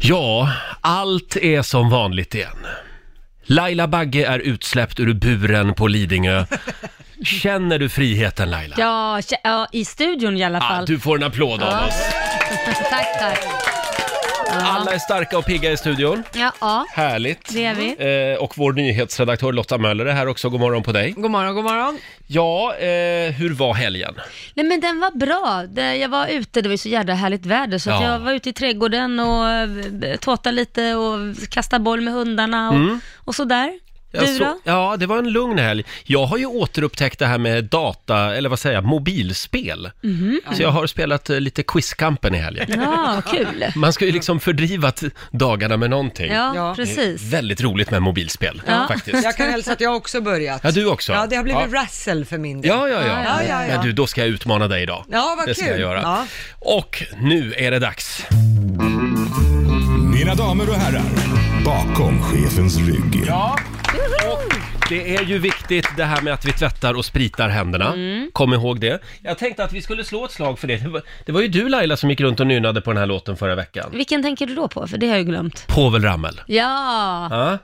Ja, allt är som vanligt igen. Laila Bagge är utsläppt ur buren på Lidingö. Känner du friheten Laila? Ja, kä- ja, i studion i alla Ah, fall. du får en applåd av Ja. oss. tack, tack. Alla är starka och pigga i studion. Ja, ja, Härligt. det är vi. Eh, och vår nyhetsredaktör Lotta Möller är här också. God morgon på dig. God morgon, god morgon. Ja, eh, hur var helgen? Nej men den var bra. Det, jag var ute, det var ju så jävla härligt väder så att Ja. jag var ute i trädgården och eh, tåtade lite och kastade boll med hundarna och, Mm. och sådär. Jag Du så- då? Ja, det var en lugn helg. Jag har ju återupptäckt det här med data, eller vad säger jag, mobilspel. Så jag har spelat eh, lite Quizkampen i helgen. Mhm. Ja, kul. Man ska ju liksom fördriva t- dagarna med någonting. Ja, Ja. precis. Väldigt roligt med mobilspel, Ja. faktiskt. Jag kan hälsa att jag också börjat. Ja, du också? Ja, det har blivit Ja. Razzle för min del. Ja, ja, ja. Ja, ja, ja. Men du, då ska jag utmana dig idag. Ja, vad det ska kul. jag göra. Ja. Och nu är det dags. Mina damer och herrar, bakom chefens rygg. Ja, det är ju viktigt det här med att vi tvättar och spritar händerna. Kom ihåg det. Jag tänkte att vi skulle slå ett slag för det. Det var, det var ju du Laila som gick runt och nynnade på den här låten förra veckan. Vilken tänker du då på? För det har jag ju glömt. Povel Ramel. Ja, Ja.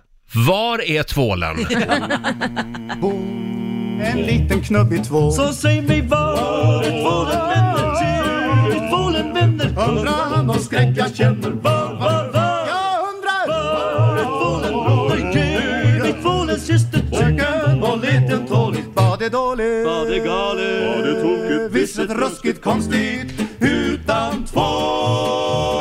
Var är tvålen? En liten knubbig tvål Så säg mig var är tvålen vänner till? Är tvålen vänner? Undrar han och skräck jag känner Var, var, var? Tycken och liten tåligt Var det dåligt? Var det galet? Var det tokigt? Visst ett ruskigt konstigt Utan tvål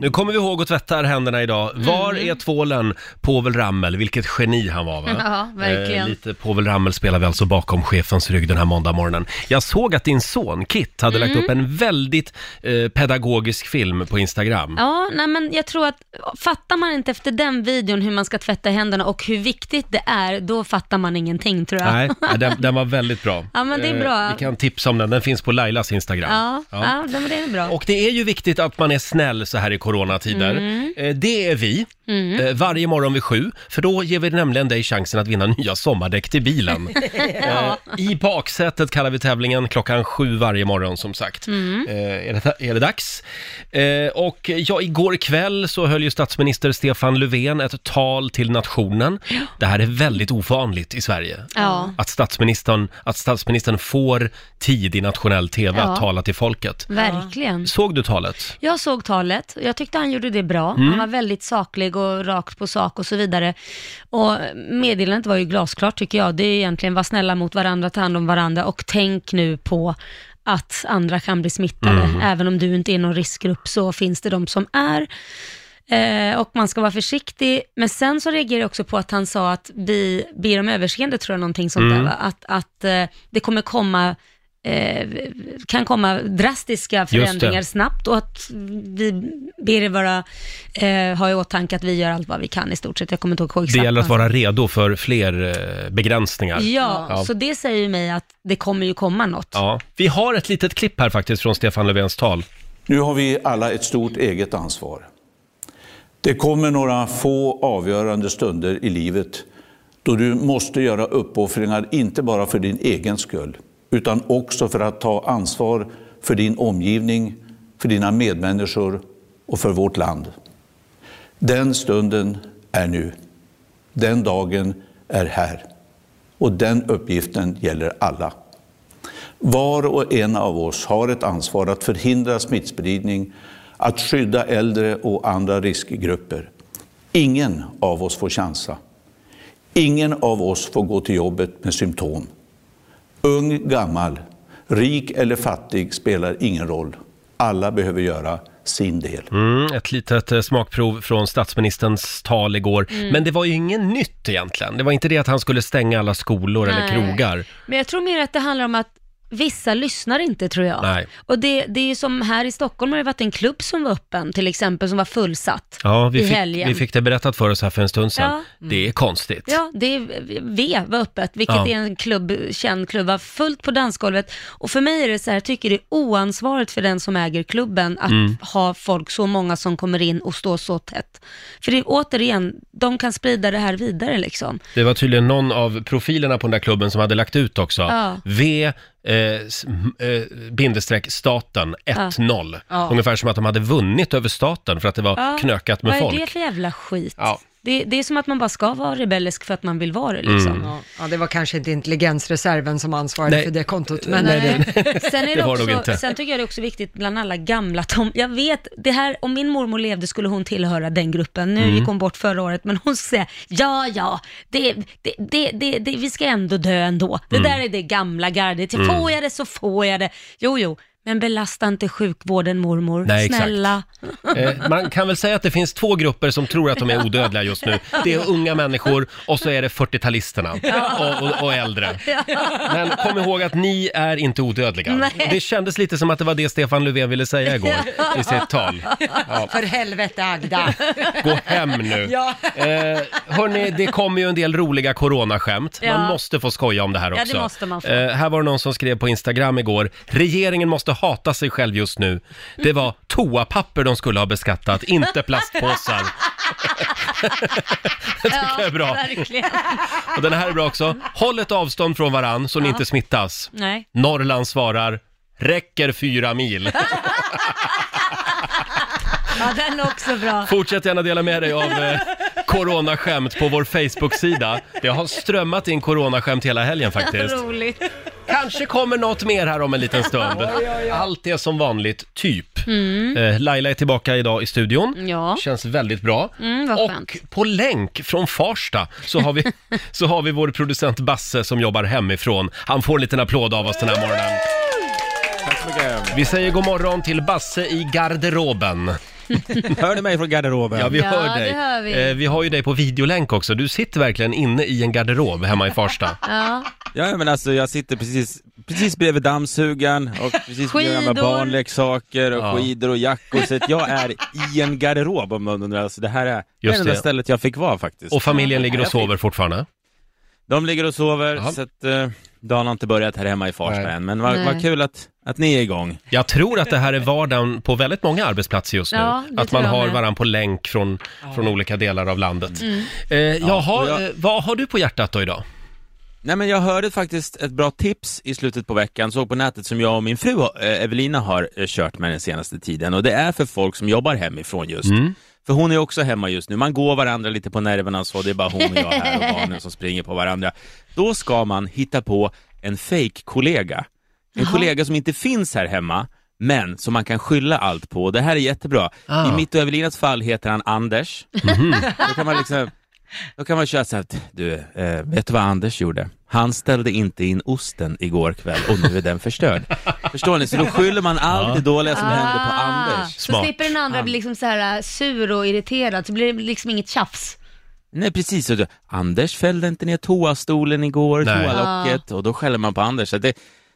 Nu kommer vi ihåg att tvätta händerna idag. Var är tvålen Povel Ramel? Vilket geni han var va? Ja, verkligen. Eh, lite Povel Ramel spelar vi alltså bakom chefens rygg den här måndagmorgonen. Jag såg att din son Kit hade lagt upp en väldigt eh, pedagogisk film på Instagram. Ja, nej men jag tror att fattar man inte efter den videon hur man ska tvätta händerna och hur viktigt det är, då fattar man ingenting tror jag. Nej, nej, den, den var väldigt bra. Ja, men det är bra. vi kan tipsa om den, den finns på Lailas Instagram. Ja, ja. ja det är bra. Och det är ju viktigt att man är snäll så här i coronatider. Mm. Eh, Det är vi, eh, varje morgon vid sju, för då ger vi nämligen dig chansen att vinna nya sommardäck till bilen. Eh, I baksätet kallar vi tävlingen klockan sju varje morgon som sagt. Mm. Är det, är det dags? Och ja, igår kväll så höll ju statsminister Stefan Löfven ett tal till nationen. Det här är väldigt ovanligt i Sverige. Ja. Att statsministern, att statsministern får tid i nationell tv Ja. att tala till folket. Verkligen. Såg du talet? Jag såg talet, jag tyckte han gjorde det bra. Mm. Han var väldigt saklig och rakt på sak och så vidare. Och meddelandet var ju glasklart tycker jag. Det är egentligen var snälla mot varandra, ta hand om varandra och tänk nu på att andra kan bli smittade. Mm. Även om du inte är någon riskgrupp så finns det de som är. Eh, och man ska vara försiktig. Men sen så reagerar jag också på att han sa att vi ber om överseende, tror jag, någonting sånt Mm. där. Va? Att, att eh, det kommer komma eh, kan komma drastiska förändringar snabbt och att vi ber er vara, eh, ha i åtanke att vi gör allt vad vi kan i stort sett. Jag kommer inte ihåg Det exakt. gäller att vara redo för fler eh, begränsningar. Ja, Ja. så det säger ju mig att det kommer ju komma något. Ja. Vi har ett litet klipp här faktiskt från Stefan Löfvens tal. Nu har vi alla ett stort eget ansvar. Det kommer några få avgörande stunder i livet då du måste göra uppoffringar, inte bara för din egen skull, utan också för att ta ansvar för din omgivning, för dina medmänniskor och för vårt land. Den stunden är nu. Den dagen är här. Och den uppgiften gäller alla. Var och en av oss har ett ansvar att förhindra smittspridning, att skydda äldre och andra riskgrupper. Ingen av oss får chansa. Ingen av oss får gå till jobbet med symptom. Ung, gammal, rik eller fattig spelar ingen roll. Alla behöver göra sin del. Mm, ett litet eh, smakprov från statsministerns tal igår. Mm. Men det var ju inget nytt egentligen. Det var inte det att han skulle stänga alla skolor eller Nej. krogar. Men jag tror mer att det handlar om att vissa lyssnar inte tror jag. Nej. Och det, det är ju som här i Stockholm har det varit en klubb som var öppen till exempel, som var fullsatt Ja, vi i fick, helgen. vi fick det berättat för oss här för en stund sedan. Ja. Det är konstigt. Ja, det är, V var öppet, vilket Ja. är en klubb, känd klubb, var fullt på dansgolvet. Och för mig är det så här, jag tycker det är oansvarigt för den som äger klubben att Mm. ha folk, så många som kommer in och står så tätt. För det är återigen, de kan sprida det här vidare liksom. Det var tydligen någon av profilerna på den där klubben som hade lagt ut också. Ja. V eh, s- m- eh, bindestreck staten 1-0. Ja. Ungefär som att de hade vunnit över staten för att det var Ja, knökat med Vad är folk. det för jävla skit? Ja. Det, det är som att man bara ska vara rebellisk för att man vill vara det liksom. Mm. Ja, det var kanske inte intelligensreserven som ansvarade Nej. för det kontot, men Nej, nej, Sen, är Det det också, inte. sen tycker jag det är också viktigt bland alla gamla, Tom, jag vet, det här, om min mormor levde skulle hon tillhöra den gruppen, nu Mm. gick hon bort förra året, men hon säger ja, ja, det, det, det, det, det, vi ska ändå dö ändå. Det Mm. där är det gamla gardet, får jag det så får jag det. Jo, jo, men belasta inte sjukvården mormor, Nej, exakt. snälla. Eh, man kan väl säga att det finns två grupper som tror att de är odödliga just nu. Det är unga människor och så är det 40-talisterna och, och, och äldre. Men kom ihåg att ni är inte odödliga. Nej. Det kändes lite som att det var det Stefan Löfven ville säga igår i sitt tal. Ja, för helvete Agda. gå hem nu. Ja. Eh, hörni, det kommer ju en del roliga coronaskämt. Ja. Man måste få skoja om det här Ja, också. det måste man få. Eh, här var det någon som skrev på Instagram igår. Regeringen måste hata sig själv just nu. Det var toapapper de skulle ha beskattat, inte plastpåsar. det tycker jag är bra. verkligen. Och den här är bra också. Håll ett avstånd från varann så ni inte smittas. Nej. Norrland svarar, räcker fyra mil. Ja, den är också bra. Fortsätt gärna dela med dig av eh, coronaskämt på vår Facebook-sida. Det har strömmat in coronaskämt hela helgen faktiskt. Roligt. Kanske kommer något mer här om en liten stund. Allt är som vanligt, typ. Eh, Laila är tillbaka idag i studion. Mm. Ja. Känns väldigt bra. Mm, vad Och på länk från Farsta så har, vi, så har vi vår producent Basse som jobbar hemifrån. Han får en liten applåd av oss den här morgonen. Tack så mycket. Vi säger god morgon till Basse i garderoben. Hör ni mig från garderoben? Ja, vi Ja, hör dig. hör vi. Eh, vi har ju dig på videolänk också. Du sitter verkligen inne i en garderob hemma i Farsta. Ja. Ja, men alltså jag sitter precis, precis bredvid dammsugaren och precis bredvid gamla Skidor. barnleksaker och Ja. skidor och jackor. Så att jag är i en garderob om någon undrar. Alltså det här är det Just enda det. stället jag fick vara faktiskt. Och familjen ligger och sover fortfarande. De ligger och sover, Ja. så att uh, dagen har inte börjat här hemma i Farsta Nej. än. Men vad, Nej. vad kul att, att ni är igång. Jag tror att det här är vardagen på väldigt många arbetsplatser just nu. Ja, det att tror man jag har med. varandra på länk från, från olika delar av landet. Mm. Eh, jaha, eh, vad har du på hjärtat då idag? Nej men jag hörde faktiskt ett bra tips i slutet på veckan, såg på nätet som jag och min fru eh, Evelina har eh, kört med den senaste tiden och det är för folk som jobbar hemifrån just. Mm. För hon är också hemma just nu, man går varandra lite på nerverna så, det är bara hon och jag här och barnen som springer på varandra. Då ska man hitta på en fake-kollega. En kollega som inte finns här hemma, men som man kan skylla allt på. Det här är jättebra. Ah. I mitt och Evelinas fall heter han Anders. Då kan man liksom då kan man köra så här, att, du, eh, vet du vad Anders gjorde? Han ställde inte in osten igår kväll och nu är den förstörd. Förstår ni? Så då skyller man allt det dåliga som händer på Anders. Ah, Så Smart. slipper den andra bli liksom så här äh, sur och irriterad, så blir det liksom inget tjafs. Nej precis, så då, Anders fällde inte ner toastolen igår, Nej. toalocket, och då skäller man på Anders. Så det,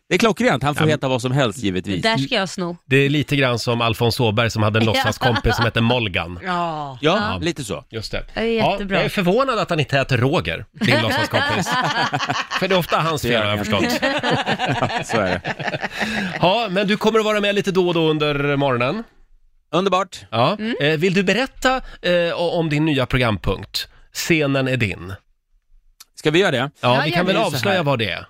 det är klockrent, han får heta vad som helst givetvis. Där ska jag sno. Det är lite grann som Alfons Åberg som hade en låtsaskompis som hette Molgan. Ja. Ja, lite så. Just det. Det är Ja, jättebra. jag är förvånad att han inte heter Roger, din låtsaskompis. För det är ofta hans fel har jag förstått. Så är det. Ja, men du kommer att vara med lite då och då under morgonen. Underbart. Ja. Mm. Eh, vill du berätta eh, om din nya programpunkt? Scenen är din. Ska vi göra det? Ja, Ja, vi gör kan väl det. Avslöja vad det är.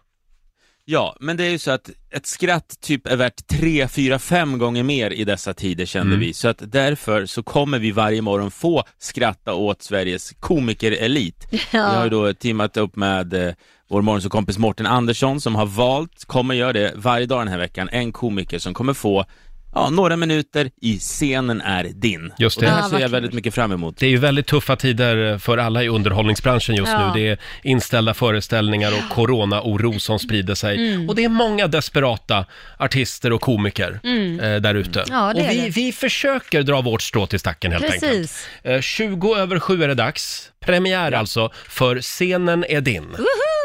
Ja, men det är ju så att ett skratt typ är värt tre, fyra, fem gånger mer i dessa tider kände Mm. vi. Så att därför så kommer vi varje morgon få skratta åt Sveriges komikerelit. Vi har ju då teamat upp med eh, vår morgonsåkompis Morten Andersson som har valt, kommer göra det varje dag den här veckan, en komiker som kommer få ja, några minuter i Scenen är din. Just Och det. det här Ja, ser jag väldigt mycket fram emot. Det är ju väldigt tuffa tider för alla i underhållningsbranschen just Ja. nu. Det är inställda föreställningar och corona-oro som sprider sig. Mm. Och det är många desperata artister och komiker eh, där ute. Mm. Ja, det och är vi, det. vi försöker dra vårt strå till stacken helt enkelt. Precis. Eh, 20 över 7 är det dags. Premiär alltså, för Scenen är din.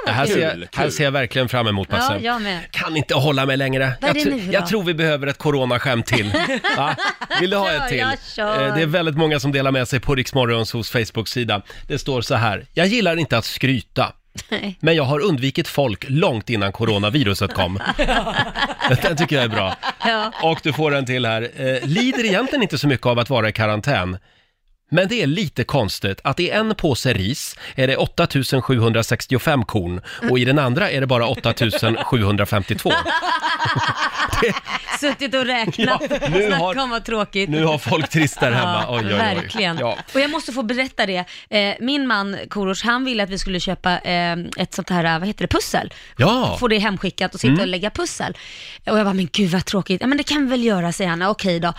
Det här, ser jag, här ser jag verkligen fram emot, Basse. Ja, jag med. Kan inte hålla mig längre. Vad är Jag, det tr- nu då? jag tror vi behöver ett coronaskämt till. Va? Vill du ha ett till? kör. Eh, Det är väldigt många som delar med sig på Riksmorgons hos Facebook-sida. Det står så här. Jag gillar inte att skryta. Nej. Men jag har undvikit folk långt innan coronaviruset kom. Den tycker jag är bra. Ja. Och du får en till här. Eh, lider egentligen inte så mycket av att vara i karantän. Men det är lite konstigt att i en påse ris är det 8765 korn och i den andra är det bara 8752. Suttit och räknat. Ja, nu Snacka har- om vad tråkigt. Nu har folk trist där hemma. Oj, oj, oj. verkligen. Ja. Och jag måste få berätta det. Eh, min man Korosh, han ville att vi skulle köpa eh, ett sånt här, vad heter det, pussel. Ja. Få det hemskickat och sitta Mm. och lägga pussel. Och jag bara, men gud vad tråkigt. Ja men det kan vi väl göra, säger han. Okej då.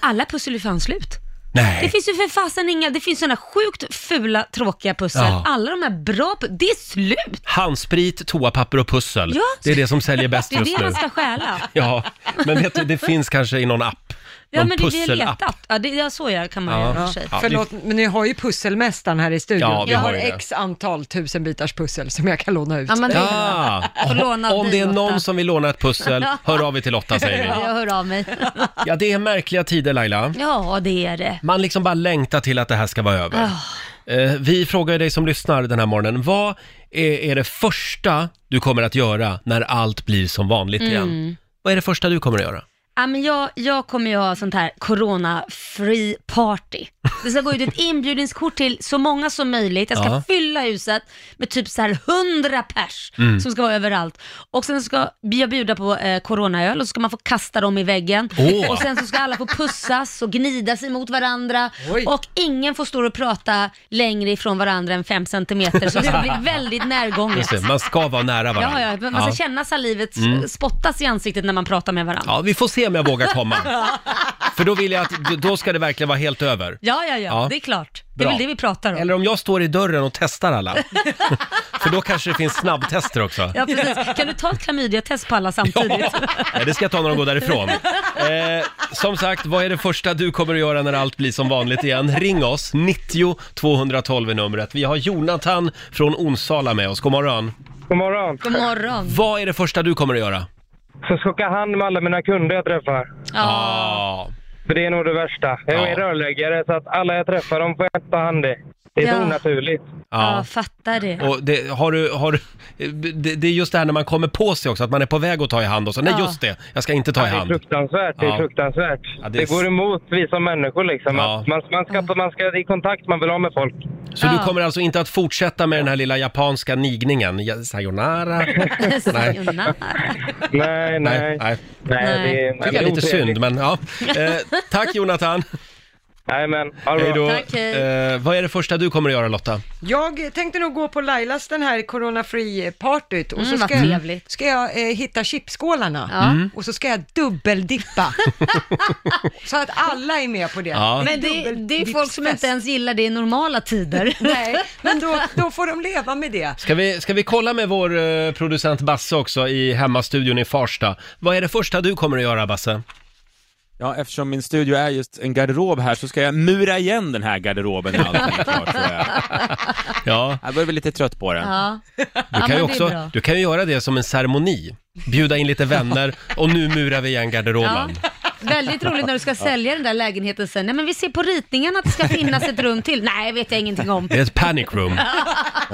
Alla pussel är fan slut. Det Nej. finns ju för fasen inga, det finns sådana sjukt fula, tråkiga pussel. Ja. Alla de här bra, pu- det är slut. Handsprit, toapapper och pussel. Ja. Det är det som säljer bäst Det är just det nu. man ska stjäla. Ja, men vet du, det finns kanske i någon app. Ja men det är det jag letat. Ja, det, ja så gör, kan man Ja. göra för sig. Ja, Förlåt, men ni har ju pusselmästaren här i studion. Ja, vi jag har har ju det. x antal tusenbitars pussel som jag kan låna ut. Ja, men det är Ja. Får låna om det är någon som vill låna ett pussel, hör av er till Lotta säger vi. Jag hör av mig. Ja, det är märkliga tider Laila. Ja, det är det. Man liksom bara längtar till att det här ska vara över. Ah. Eh, Vi frågar dig som lyssnar den här morgonen, vad är, är det första du kommer att göra när allt blir som vanligt igen? Mm. Vad är det första du kommer att göra? Ja, men jag, jag kommer ju ha sånt här corona-free party. Det ska gå ut ett inbjudningskort till så många som möjligt. Jag ska Ja. fylla huset med typ så här 100 pers Mm. som ska vara överallt. Och sen ska jag bjuda på eh, coronaöl och så ska man få kasta dem i väggen. Åh. Och sen så ska alla få pussas och gnida sig mot varandra. Oj. Och ingen får stå och prata längre ifrån varandra än 5 centimeter. Så det ska bli väldigt närgånget. Just det, man ska vara nära varandra. Ja, ja, man ska känna salivet Mm. spottas i ansiktet när man pratar med varandra. Ja, vi får se om jag vågar komma. För då vill jag att, då ska det verkligen vara helt över. Ja, ja, ja, Ja. det är klart. Det är Bra. väl det vi pratar om. Eller om jag står i dörren och testar alla. För då kanske det finns snabbtester också. Ja, precis. Kan du ta ett klamydiatest på alla samtidigt? Nej, det ska jag ta när de går därifrån. Eh, som sagt, vad är det första du kommer att göra när allt blir som vanligt igen? Ring oss, 90 212 är numret. Vi har Jonathan från Onsala med oss. God morgon. God morgon. God morgon. Vad är det första du kommer att göra? Så skaka hand med alla mina kunder jag träffar. Ja. För det är nog det värsta. Jag är Ja. rörläggare så att alla jag träffar de får jag ta hand i. Det är så Ja. onaturligt. Ja, ja. fattar det. Och det, har du, har du, det, det är just det här när man kommer på sig också, att man är på väg att ta i hand och så, nej Ja. just det, jag ska inte ta i Det är hand. fruktansvärt. Det är fruktansvärt. Ja, det det, är s- går emot vi som människor liksom. Ja. Att man, man, ska, man ska i kontakt, man vill ha med folk. Så du Ja. kommer alltså inte att fortsätta med den här lilla japanska nigningen? Ja, Sayonara? Nej. Sayonara. Nej, nej. Nej, nej. Nej, det, nej, tycker jag är lite synd, men ja. Eh, tack Jonathan! Men ha det Hej bra. då! Tack, hej. Eh, vad är det första du kommer att göra Lotta? Jag tänkte nog gå på Lailas den här corona-free-partyt och Mm, så vad ska jag, trevligt. ska jag eh, hitta chipskålarna Ja. Mm. och så ska jag dubbeldippa. så att alla är med på det. Ja. Men det, det är folk som inte ens gillar det i normala tider. Nej, men då, då får de leva med det. Ska vi, ska vi kolla med vår eh, producent Basse också i hemmastudion i Farsta? Vad är det första du kommer att göra Basse? Ja, eftersom min studio är just en garderob här så ska jag mura igen den här garderoben när allting är klart. tror jag. Ja, Jag börjar bli lite trött på den. Ja, du ja kan, ju också, du kan ju göra det som en ceremoni. Bjuda in lite vänner och nu murar vi igen garderoben. Väldigt roligt när du ska sälja den där lägenheten sen. Nej men vi ser på ritningarna att det ska finnas ett rum till. Nej, vet jag ingenting om. Det är ett panic room.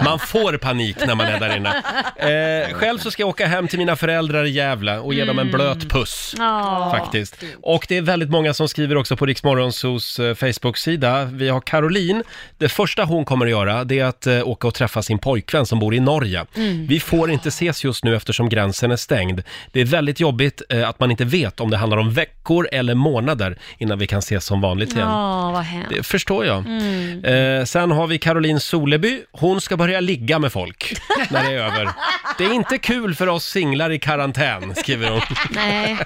Man får panik när man är där inne. Eh, själv så ska jag åka hem till mina föräldrar i Gävle och ge dem en blöt puss. Ja. Faktiskt. Och det är väldigt många som skriver också på Riksmorgonsos eh, Facebook-sida. Vi har Caroline. Det första hon kommer att göra det är att eh, åka och träffa sin pojkvän som bor i Norge. Vi får inte ses just nu eftersom gränsen är stängd. Det är väldigt jobbigt eh, att man inte vet om det handlar om veckor eller månader innan vi kan ses som vanligt igen. Ja, vad hemskt. Det förstår jag. Eh, sen har vi Caroline Soleby. Hon ska börja ligga med folk när det är över. Det är inte kul för oss singlar i karantän, skriver hon. Nej,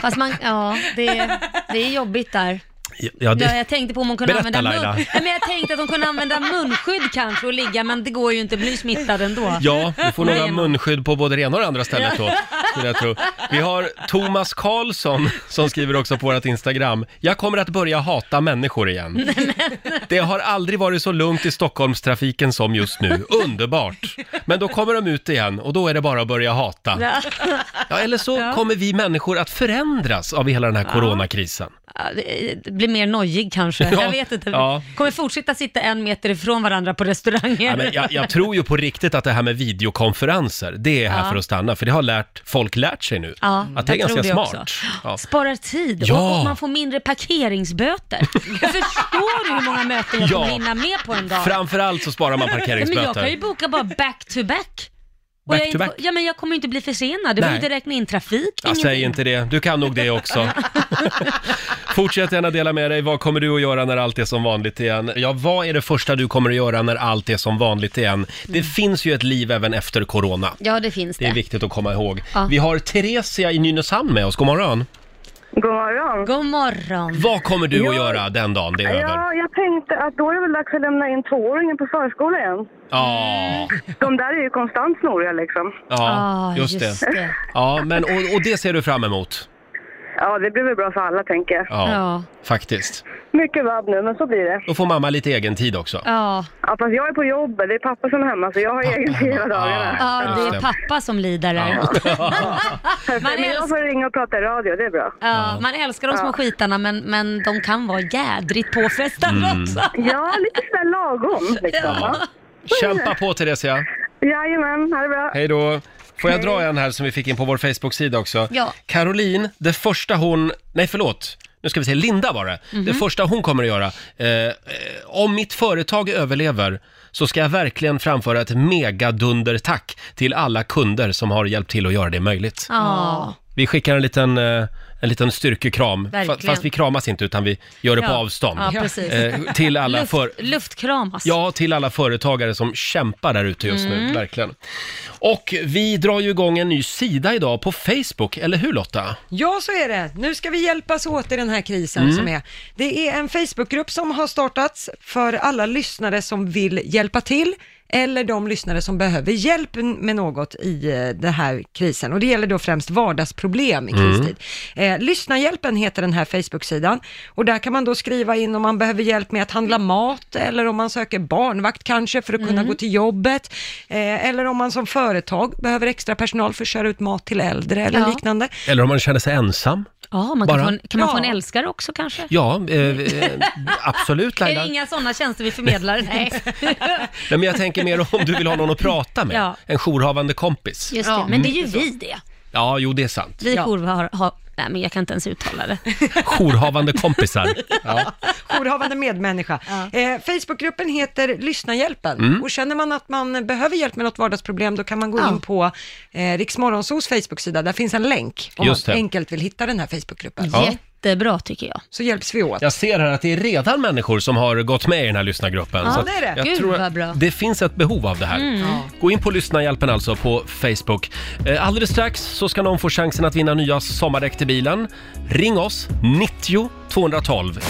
fast man, ja, det, det är jobbigt där. Ja, Ja, det, jag tänkte på om hon kunde Berätta, använda Laila. mun... Nej, men jag tänkte att hon kunde använda munskydd kanske och ligga, men det går ju inte, bli smittad ändå. ja, vi får nog ha munskydd på både det ena och det andra stället då, skulle jag tro. Vi har Thomas Karlsson som skriver också på vårt Instagram. Jag kommer att börja hata människor igen. Det har aldrig varit så lugnt i Stockholmstrafiken som just nu. Underbart! Men då kommer de ut igen och då är det bara att börja hata. Ja, eller så kommer vi människor att förändras av hela den här coronakrisen. Ja, det blir mer nojig kanske. Ja, jag vet inte. ja. Kommer fortsätta sitta en meter ifrån varandra på restauranger. Ja, men jag, jag tror ju på riktigt att det här med videokonferenser, det är här Ja. för att stanna. För det har lärt, folk lärt sig nu. Ja, att det är jag tror ganska det smart. också. Ja. Sparar tid Ja. och, och man får mindre parkeringsböter. Förstår du hur många möten jag Ja. kommer hinna med på en dag? Framförallt så sparar man men jag kan ju parkeringsböter. boka bara back to back. Back jag, to back? Ja, men jag kommer ju inte bli försenad. Du behöver inte räkna in trafik, Jag säger inte det, du kan nog det också. Fortsätt gärna dela med dig, vad kommer du att göra när allt är som vanligt igen? Ja, vad är det första du kommer att göra när allt är som vanligt igen? Det finns ju ett liv även efter corona. Ja, det finns Det det. är viktigt att komma ihåg. Ja. Vi har Theresia i Nynäshamn med oss, god morgon. God morgon. God morgon. Vad kommer du att göra den dagen det är över? Ja, jag tänkte att då är det väl dags att lämna in tvååringen på förskola igen. Ja, De där är ju konstant snoriga liksom. ja Ah, just, just det. det. Ja, men och, och det ser du fram emot? Ja, det blir väl bra för alla tänker jag. Ja, Ja. faktiskt. Mycket vabb nu, men så blir det. Då får mamma lite egen tid också. Ja. Ja, fast jag är på jobbet, det är pappa som är hemma så jag har egen tid hela dagarna. ja, det är pappa som lider där. Man Men jag älskar, får ringa och prata i radio, det är bra. ja, man älskar de små skitarna men, men de kan vara jädrigt påfrestande Mm. också. Ja, lite sådär lagom liksom. Ja. Kämpa på Theresia. Jajamän, ha det bra. Hej då. Får jag dra en här som vi fick in på vår Facebook-sida också? Ja. Caroline, det första hon... Nej, förlåt. Nu ska vi se, Linda var det. Mhm. Det första hon kommer att göra. Eh, eh, om mitt företag överlever så ska jag verkligen framföra ett megadundertack till alla kunder som har hjälpt till att göra det möjligt. Ja. Vi skickar en liten, eh, en liten styrkekram, fa- Verkligen. fast vi kramas inte utan vi gör det på Ja. avstånd. Ja, precis. Eh, till alla Luft, för... Luftkramas. Ja, till alla företagare som kämpar där ute just nu, Mm. verkligen. Och vi drar ju igång en ny sida idag på Facebook, eller hur Lotta? Ja, så är det. Nu ska vi hjälpas åt i den här krisen Mm. som är. Det är en Facebookgrupp som har startats för alla lyssnare som vill hjälpa till eller de lyssnare som behöver hjälp med något i eh, den här krisen. Och det gäller då främst vardagsproblem i Mm. kristid. Eh, Lyssnarhjälpen heter den här Facebook-sidan och där kan man då skriva in om man behöver hjälp med att handla mat eller om man söker barnvakt kanske för att kunna Mm. gå till jobbet. Eh, eller om man som företag behöver extra personal för att köra ut mat till äldre eller Ja. liknande. Eller om man känner sig ensam? Ja, man Bara- kan, få en, kan man få en Ja. älskare också kanske? Ja, eh, eh, absolut Är Laila. det inga sådana tjänster vi förmedlar? Nej. Nej, men jag tänker mer om du vill ha någon att prata med. Ja. En jourhavande kompis. Just det, men det är ju vi det. Ja, jo det är sant. Vi ja. har, har, nej men jag kan inte ens uttala det. Jourhavande kompisar. Ja. jourhavande medmänniska. Eh, Facebookgruppen heter Lyssnahjälpen Mm. och känner man att man behöver hjälp med något vardagsproblem då kan man gå Ja. in på eh, Riksmorgonsos Facebook-sida. Där finns en länk om Just man enkelt vill hitta den här Facebookgruppen. Ja. Jättebra tycker jag. Så hjälps vi åt. Jag ser här att det är redan människor som har gått med i den här lyssnargruppen. Ja, så att det är det. Jag Gud, tror vad att bra. Det finns ett behov av det här. Mm. Ja. Gå in på lyssnarhjälpen alltså på Facebook. Eh, Alldeles strax så ska någon få chansen att vinna nya sommardäck till bilen. Ring oss, 90 212.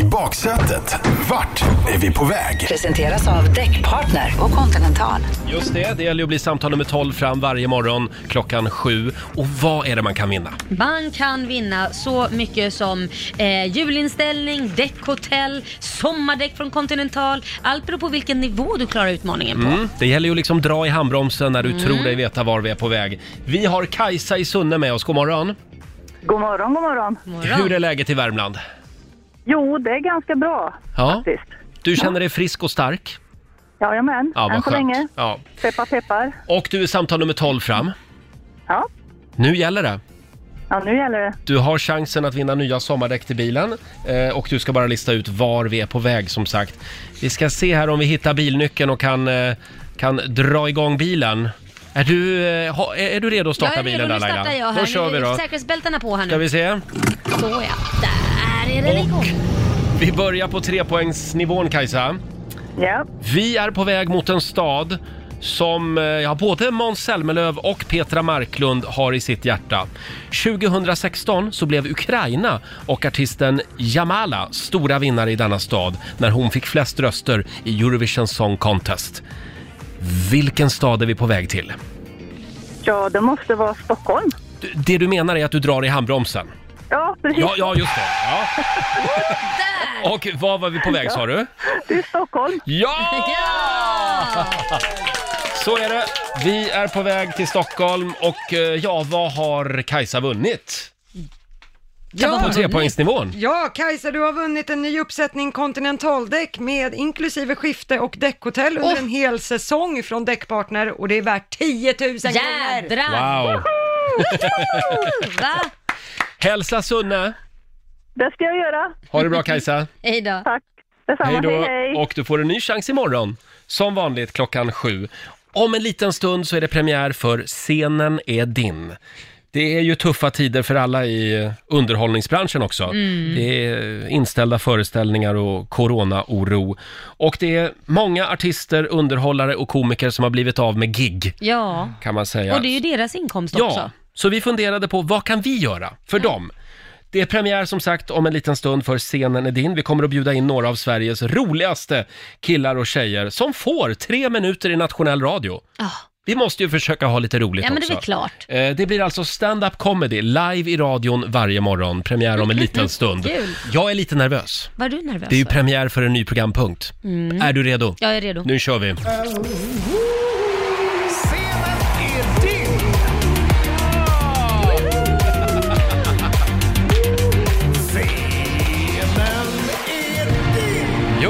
I baksätet, vart är vi på väg? Presenteras av Däckpartner och Continental. Just det, det gäller ju att bli samtal nummer 12 fram varje morgon klockan sju. Och vad är det man kan vinna? Man kan vinna så mycket som eh, julinställning, däckhotell, sommardäck från Continental. Allt beror på vilken nivå du klarar utmaningen på. Mm, det gäller ju liksom dra i handbromsen när du Mm. tror dig veta var vi är på väg. Vi har Kajsa i Sunne med oss, god morgon. God morgon, god morgon. Hur är läget i Värmland? Jo, det är ganska bra Ja. faktiskt. Du känner dig frisk och stark? Jajamän, Ja, än så skönt. länge. Ja. Peppar, peppar. Och du är samtal nummer 12 fram. Ja. Nu gäller det. Ja, nu gäller det. Du har chansen att vinna nya sommardäck till bilen eh, och du ska bara lista ut var vi är på väg som sagt. Vi ska se här om vi hittar bilnyckeln och kan, eh, kan dra igång bilen. Är du, eh, ha, är du redo att starta jag är redo, bilen nu där Laila? startar jag här. Då kör vi är då. Säkerhetsbältena på här nu. Ska vi se. Så ja, där är den igång. Vi börjar på trepoängsnivån Kajsa. Ja. Vi är på väg mot en stad som eh, ja, både Måns Zelmerlöw och Petra Marklund har i sitt hjärta. 2016 så blev Ukraina och artisten Jamala stora vinnare i denna stad när hon fick flest röster i Eurovision Song Contest. Vilken stad är vi på väg till? Ja, det måste vara Stockholm. D- Det du menar är att du drar i handbromsen? Ja, precis. Ja, ja just det. Ja. Och var var vi på väg sa du? Det är Stockholm. Ja! Så är det. Vi är på väg till Stockholm och eh, ja, vad har Kajsa vunnit? På trepoängsnivån. Ja, Kajsa, du har vunnit en ny uppsättning Continentaldäck med inklusive skifte och däckhotell under en hel säsong från Däckpartner och det är värt 10 000 kronor. Jädrar! Wow. Va? Hälsa Sunne. Det ska jag göra. Ha det bra Kajsa. Hej då. Tack. Detsamma. Hej Hej, då. hej. Och du får en ny chans imorgon. Som vanligt klockan sju. Om en liten stund så är det premiär för Scenen är din. Det är ju tuffa tider för alla i underhållningsbranschen också. Mm. Det är inställda föreställningar och corona-oro. Och det är många artister, underhållare och komiker som har blivit av med gig, Ja, kan man säga. och det är ju deras inkomst Ja, också. Så vi funderade på vad kan vi göra för dem? Det är premiär som sagt om en liten stund för Scenen är din. Vi kommer att bjuda in några av Sveriges roligaste killar och tjejer som får tre minuter i nationell radio. Ah. Vi måste ju försöka ha lite roligt Ja, men det också. är väl klart. Eh, Det blir alltså stand-up comedy live i radion varje morgon. Premiär om en liten stund. Kul. Jag är lite nervös. Var du nervös Det är ju för? premiär för en ny programpunkt. Mm. Är du redo? Jag är redo. Nu kör vi.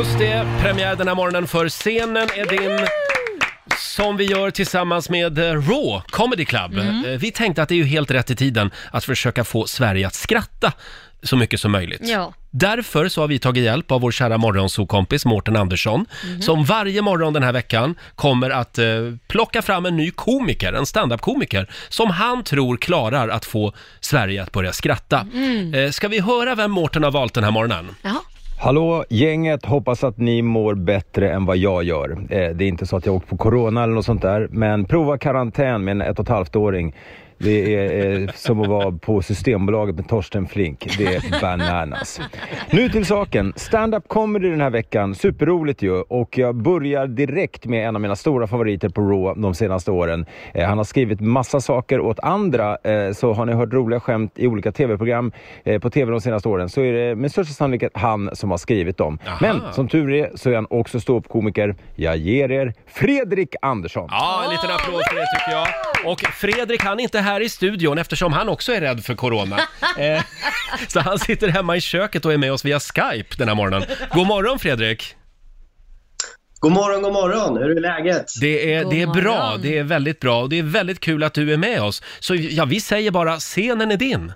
Just det, premiär den här morgonen för Scenen är din som vi gör tillsammans med eh, Raw Comedy Club. Mm. Eh, Vi tänkte att det är ju helt rätt i tiden att försöka få Sverige att skratta så mycket som möjligt. Ja. Därför så har vi tagit hjälp av vår kära morgonsokompis Mårten Andersson, Mhm. som varje morgon den här veckan kommer att eh, plocka fram en ny komiker, en standup-komiker, som han tror klarar att få Sverige att börja skratta. Mm. Eh, ska vi höra vem Mårten har valt den här morgonen? Jaha. Hallå gänget, hoppas att ni mår bättre än vad jag gör. Eh, det är inte så att jag åkt på corona eller något sånt där, men prova karantän med en ett och ett halvt-åring. Det är eh, som att vara på Systembolaget med Torsten Flink. Det är bananas. Nu till saken. Stand-up comedy den här veckan. Superroligt ju. Och jag börjar direkt med en av mina stora favoriter på Raw de senaste åren. Eh, han har skrivit massa saker åt andra. Eh, så har ni hört roliga skämt i olika tv-program eh, på tv de senaste åren så är det med största sannolikhet han som har skrivit dem. Men som tur är så är han också ståuppkomiker. Jag ger er Fredrik Andersson. Ja, en liten applåd för det tycker jag. Och Fredrik, han är inte här i studion eftersom han också är rädd för corona. Eh, så han sitter hemma i köket och är med oss via Skype den här morgonen. God morgon Fredrik! God morgon, god morgon. Hur är läget? Det är, God det är bra, morgon. det är väldigt bra och det är väldigt kul att du är med oss. Så ja, vi säger bara, scenen är din.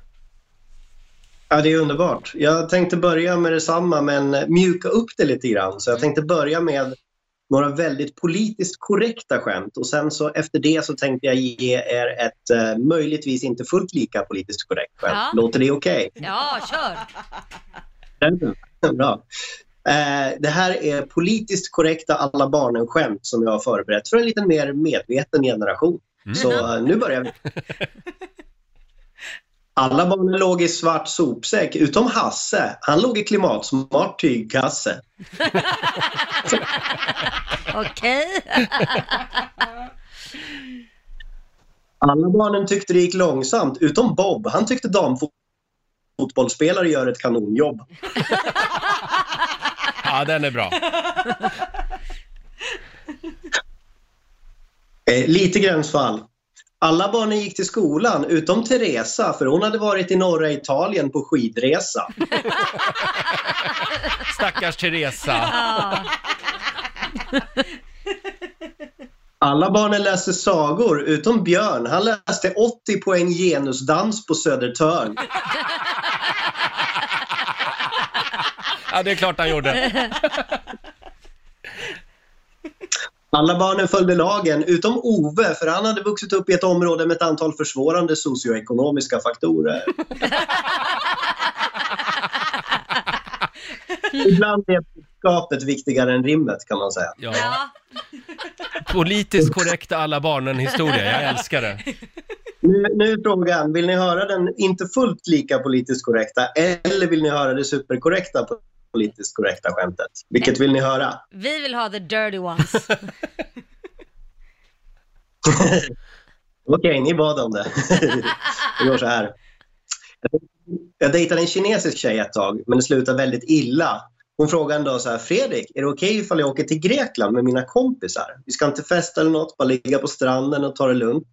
Ja, det är underbart. Jag tänkte börja med detsamma men mjuka upp det lite grann. Så jag tänkte börja med några väldigt politiskt korrekta skämt och sen så efter det så tänkte jag ge er ett eh, möjligtvis inte fullt lika politiskt korrekt skämt. Ja. Låter det okej? Ja, kör! Bra. Eh, det här är politiskt korrekta alla barnen-skämt som jag har förberett för en lite mer medveten generation. Så eh, nu börjar vi. Alla barnen låg i svart sopsäck utom Hasse. Han låg i klimatsmart tygkasse. Okej. Alla barnen tyckte det gick långsamt utom Bob. Han tyckte damfotbollsspelare gör ett kanonjobb. Ja, den är bra. Eh, lite gränsfall. Alla barnen gick till skolan utom Teresa för hon hade varit i norra Italien på skidresa. Stackars Teresa. Alla barnen läste sagor utom Björn. Han läste 80 poäng genusdans på Södertörn. Ja, det är klart han gjorde. Alla barnen följde lagen utom Ove för han hade vuxit upp i ett område med ett antal försvårande socioekonomiska faktorer. Ibland är budskapet viktigare än rimmet kan man säga. Ja. Politiskt korrekta alla barnen-historia, jag älskar det. Nu, nu är frågan, vill ni höra den inte fullt lika politiskt korrekta eller vill ni höra det superkorrekta politiskt korrekta skämtet? Vilket vill ni höra? Vi vill ha the dirty ones. Okej, ni bad om det. det går så här. Jag dejtade en kinesisk tjej ett tag, men det slutade väldigt illa. Hon frågade en dag så här, Fredrik, är det okej ifall jag åker till Grekland med mina kompisar? Vi ska inte festa eller något, bara ligga på stranden och ta det lugnt.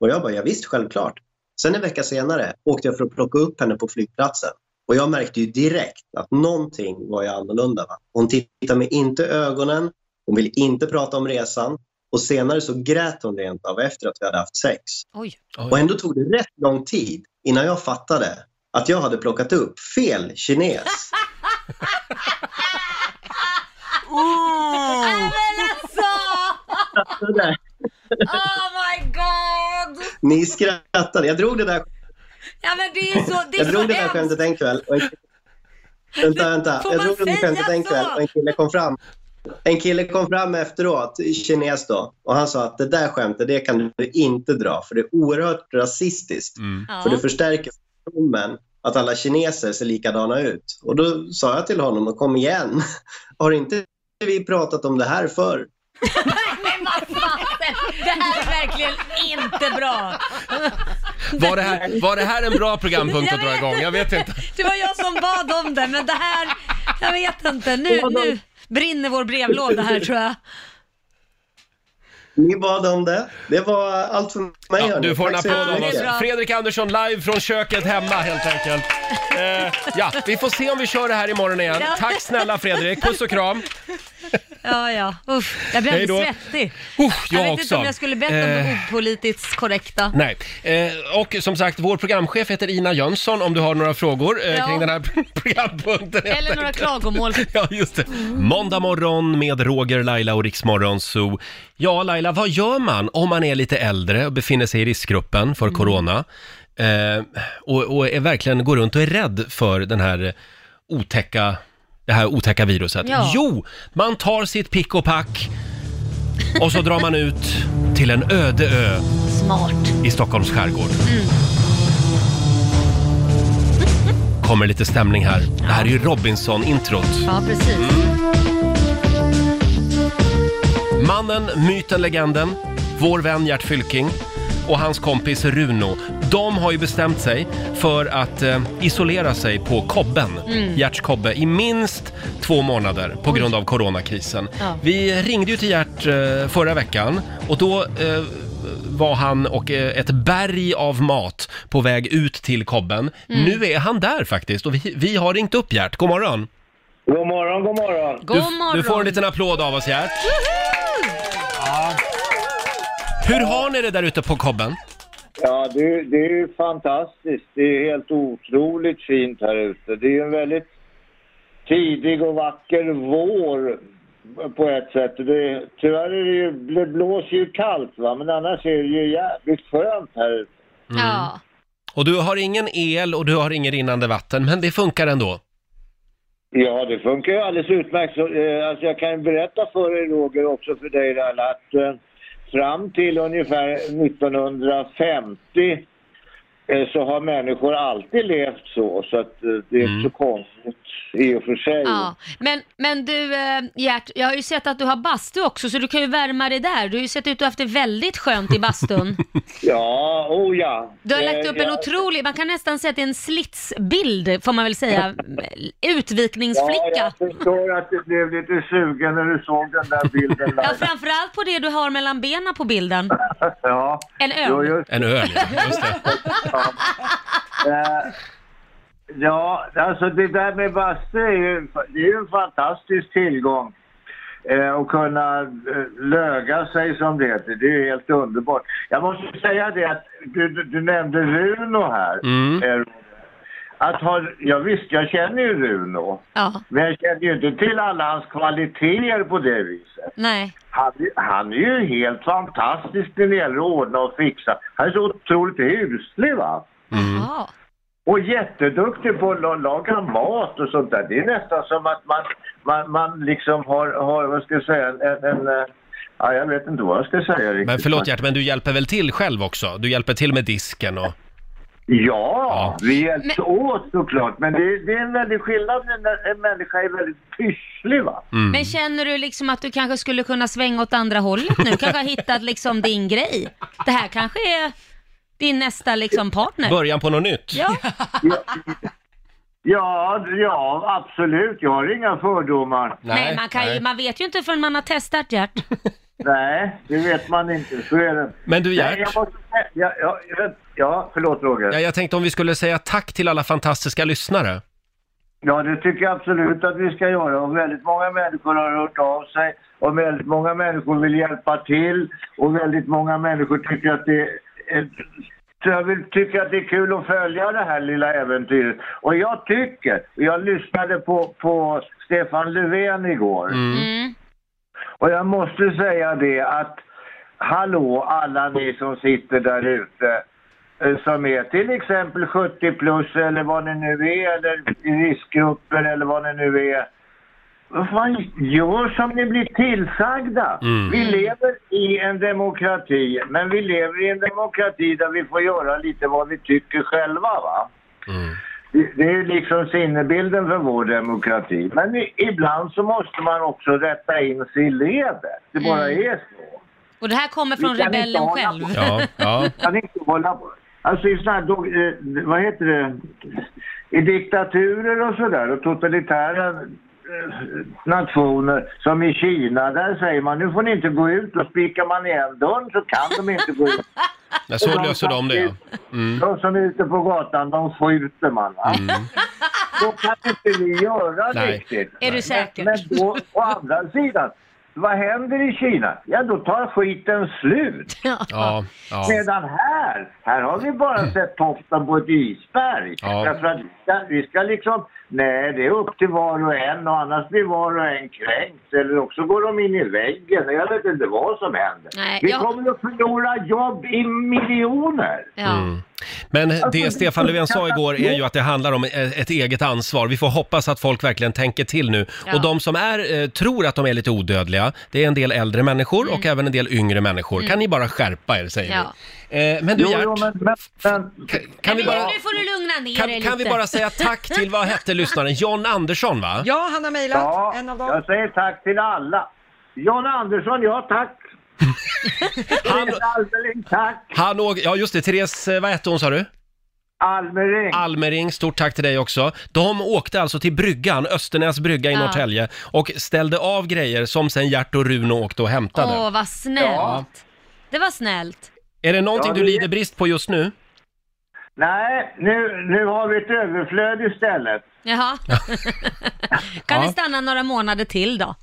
Och jag bara, ja, visst, självklart. Sen en vecka senare åkte jag för att plocka upp henne på flygplatsen. Och jag märkte ju direkt att någonting var ju annorlunda. Va? Hon tittade mig inte i ögonen, hon ville inte prata om resan och senare så grät hon rent av efter att vi hade haft sex. Oj. Och ändå tog det rätt lång tid innan jag fattade att jag hade plockat upp fel kines. Men alltså! Oh my god! Ni skrattade. Jag drog det där, Ja men det är så, det är jag drog det där skämtet en kväll. Och en, vänta, vänta. Får Jag drog det skämtet en kväll och en kille kom fram. En kille kom fram efteråt, kines då, och han sa att det där skämtet, det kan du inte dra för det är oerhört rasistiskt. Ja. För det förstärker fördomen att alla kineser ser likadana ut. Och då sa jag till honom, kom igen, har inte vi pratat om det här förr? Men vad fasen, det här är verkligen inte bra. Var det, här, var det här en bra programpunkt att dra igång? Jag vet inte. Det var jag som bad om det, men det här, jag vet inte. Nu, nu brinner vår brevlåda här tror jag. Ni bad om det. Det var allt för mig. Ja, du får en applåd av oss. Fredrik Andersson live från köket hemma helt enkelt. Eh, ja, vi får se om vi kör det här imorgon igen. Ja. Tack snälla Fredrik, puss och kram. Ja, ja. Usch, jag blir Hej alldeles då. svettig. Uh, jag jag vet också. inte om jag skulle bett om Eh. det opolitiskt korrekta. Nej, eh, och som sagt, vår programchef heter Ina Jönsson om du har några frågor eh, Ja. kring den här programpunkten. helt Eller några enkelt. klagomål. Ja, just det. Måndag morgon med Roger, Laila och Riksmorgon Zoo. Ja, Laila, vad gör man om man är lite äldre och befinner sig i riskgruppen för Mm. corona? Eh, och, och är verkligen går runt och är rädd för den här otäcka, det här otäcka viruset. Ja. Jo, man tar sitt pick och pack och så drar man ut till en öde ö Smart. i Stockholms skärgård. Mm. Kommer lite stämning här. Det här är ju Robinson-introt. Ja, precis. Mannen, myten, legenden, vår vän Gert Fylking och hans kompis Runo. De har ju bestämt sig för att eh, isolera sig på kobben, Mm. Gerts kobbe, i minst två månader på grund av coronakrisen. Ja. Vi ringde ju till Gert eh, förra veckan och då eh, var han och eh, ett berg av mat på väg ut till kobben. Mm. Nu är han där faktiskt och vi, vi har ringt upp Gert. God morgon! God morgon, god morgon. God Du, morgon. du får en liten applåd av oss Gert. Hur har ni det där ute på kobben? Ja, det, det är ju fantastiskt. Det är helt otroligt fint här ute. Det är ju en väldigt tidig och vacker vår på ett sätt. Det, tyvärr är det ju, det blåser ju kallt va, men annars är det ju jävligt skönt här ute. Ja. Och du har ingen el och du har ingen rinnande vatten, men det funkar ändå. Ja, det funkar ju alldeles utmärkt. Så, eh, alltså jag kan ju berätta för dig Roger, också för dig Laila, att eh, fram till ungefär 1950 så har människor alltid levt så. Så att eh, det är inte så konstigt i och för sig. Ja, men, men du eh, Gert, jag har ju sett att du har bastu också så du kan ju värma dig där. Du har ju sett ut att du haft det väldigt skönt i bastun. Ja, oh ja. Du har lagt Eh, upp en ja. otrolig, man kan nästan säga att det är en slitsbild får man väl säga, utvikningsflicka. Ja, jag förstår att du blev lite sugen när du såg den där bilden. Ja, Laila. framförallt på det du har mellan benen på bilden. ja. En öl. Jo, just En öl, ja. Just det. Eh, Ja, alltså det där med bastu är ju, det är ju en fantastisk tillgång. Eh, att kunna eh, löga sig som det heter. Det är ju helt underbart. Jag måste säga det att du, du, du nämnde Runo här. Mm. Eh, att ha, ja, visst, jag känner ju Runo. Ja, Men jag känner ju inte till alla hans kvaliteter på det viset. nej. Han, han är ju helt fantastisk när det gäller att ordna och fixa. Han är så otroligt huslig va. Jaha. Och jätteduktig på att la- laga mat och sånt där. Det är nästan som att man, man, man liksom har, har, vad ska jag säga, en, en, en eh, ja, jag vet inte vad jag ska säga riktigt. Men förlåt Gert, men du hjälper väl till själv också? Du hjälper till med disken och... Ja, vi hjälps åt såklart. Men det, det är en väldig skillnad när en människa är väldigt pysslig va. Mm. Men känner du liksom att du kanske skulle kunna svänga åt andra hållet nu? Kanske har hittat liksom din grej? Det här kanske är din nästa liksom partner? Början på något nytt? Ja. Ja, ja, absolut. Jag har inga fördomar. Nej, man, kan ju, man vet ju inte förrän man har testat Gert. Nej, det vet man inte. Så är det. Men du, Nej, Gert. jag, måste, jag, jag, Ja, förlåt Roger. Ja, jag tänkte om vi skulle säga tack till alla fantastiska lyssnare. Ja, det tycker jag absolut att vi ska göra. Och väldigt många människor har hört av sig och väldigt många människor vill hjälpa till och väldigt många människor tycker att det är, jag vill, tycker att det är kul att följa det här lilla äventyret. Och jag tycker, jag lyssnade på, på Stefan Löfven igår. Och jag måste säga det att hallå alla ni som sitter där ute som är till exempel 70 plus eller vad ni nu är eller riskgrupper eller vad ni nu är. Vad fan, gör som ni blir tillsagda. Mm. Vi lever i en demokrati, men vi lever i en demokrati där vi får göra lite vad vi tycker själva va. Det det är ju liksom sinnebilden för vår demokrati. Men ibland så måste man också rätta in sig i ledet. Det bara Mm. är så. Och det här kommer från rebellen själv. Ja, ja. Vi kan inte hålla på. Alltså i såna här, eh, vad heter det, i diktaturer och sådär och totalitära eh, nationer som i Kina, där säger man nu får ni inte gå ut och spikar man igen dörren så kan de inte gå ut. Ja, så löser de det, ja. Mm. De som är ute på gatan, de skjuter man va? Då kan inte vi göra Nej. riktigt. Är du säker? Men då, å andra sidan, vad händer i Kina? Ja, då tar skiten slut. Ja, ja. Medan här, här har vi bara sett toppen på ett isberg. Ja. Därför att vi ska, vi ska liksom, nej det är upp till var och en och annars blir var och en kränkt. Eller också går de in i väggen. Jag vet inte vad som händer. Nej, vi jag- kommer att förlora jobb i miljoner. Mm. Men det Stefan Löfven sa igår är ju att det handlar om ett ett eget ansvar. Vi får hoppas att folk verkligen tänker till nu. Ja. Och de som är, eh, tror att de är lite odödliga, det är en del äldre människor och även en del yngre människor. Mm. Kan ni bara skärpa er, säger Ja. vi. Men du Jo, Gert, jo, men, men, men, kan vi bara... Nu får du lugna ner Kan, dig kan vi lite. bara säga tack till, vad hette lyssnaren? John Andersson va? Ja, han har mejlat. Ja, En av dem. jag säger tack till alla. John Andersson, ja tack. Han, Almering, tack. han åg, ja just det, Therese, eh, vad hette hon sa du? Almering. Almering, stort tack till dig också. De åkte alltså till bryggan, Östernäs brygga i Ja. Norrtälje och ställde av grejer som sen Gert och Runo åkte och hämtade. Åh, vad snällt. Ja. Det var snällt. Är det någonting Ja, du det- lider brist på just nu? Nej, nu, nu har vi ett överflöd istället. Jaha. kan Ja. ni stanna några månader till då?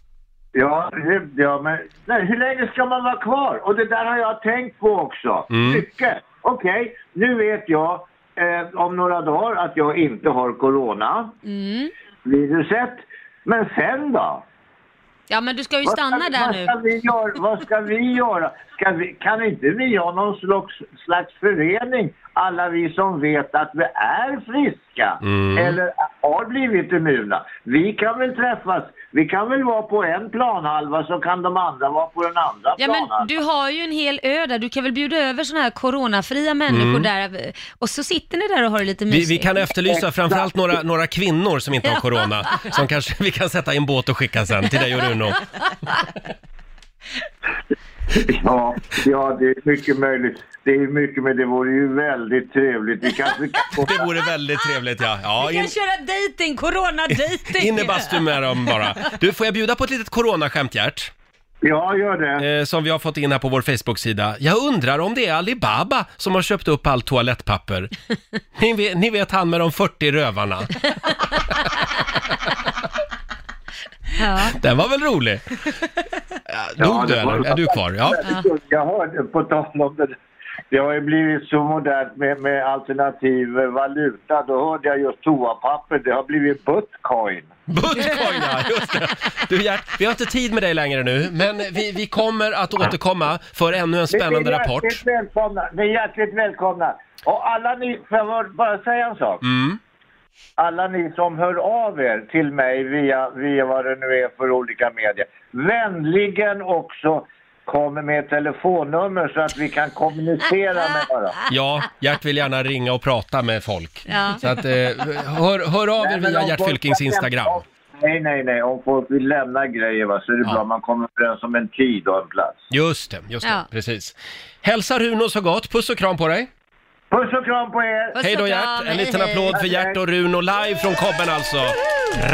Ja, det- ja men nej, hur länge ska man vara kvar? Och det där har jag tänkt på också. Mm. Mycket. Okej, nu vet jag eh, om några dagar att jag inte har corona, Mm. viruset. Men sen då? Ja, men du ska ju stanna ska, där vad nu. Ska vi göra, vad ska vi göra? Ska vi, kan inte vi ha någon slags, slags förening, alla vi som vet att vi är friska Mm. eller har blivit immuna? Vi kan väl träffas, vi kan väl vara på en planhalva så kan de andra vara på den andra Ja, men du har ju en hel ö där. Du kan väl bjuda över såna här coronafria människor Mm. där. Och så sitter ni där och har det lite Vi, mysigt. vi kan efterlysa framförallt några, några kvinnor som inte har corona, som kanske vi kan sätta i en båt och skicka sen till dig och Runo. Ja, ja, det är mycket möjligt. Det är mycket, men det vore ju väldigt trevligt. Vi kanske kan få... Det vore väldigt trevligt ja. ja Vi in, kan köra dating, corona-dating. in i bastu med dem bara. Du, får jag bjuda på ett litet coronaskämt Gert? Ja, gör det. Eh, som vi har fått in här på vår Facebook-sida. Jag undrar om det är Alibaba som har köpt upp allt toalettpapper. ni, vet, ni vet han med de 40 rövarna. Ja. Den var väl rolig? Dog du eller? Är du kvar? Ja. Jag hörde på tal om det. Det har ju blivit så modernt med, med alternativ valuta. Då hörde jag just toapapper. Det har blivit bitcoin. Bitcoin, ja, just det. Du Gert, vi har inte tid med dig längre nu, men vi, vi kommer att återkomma för ännu en spännande Ni är rapport. hjärtligt välkomna. Ni är hjärtligt välkomna. Och alla ni, får jag bara säga en sak? Mm. Alla ni som hör av er till mig via, via vad det nu är för olika medier. Vänligen också kom med ett telefonnummer så att vi kan kommunicera med varandra. Ja, Gert vill gärna ringa och prata med folk. Ja. Så att, eh, hör, hör av er men via om Gert folk Fylkings Instagram. Nej, nej, nej. Om folk vill lämna grejer va, så är det bra. Man kommer överens om en tid och en plats. Just det, just det, Ja. precis. Hälsa Runo så gott, puss och kram på dig. Puss och kram på er! Puss Hej då och Gert, kram, en hej, liten hej. applåd för Gert och Runo live från Kobben alltså.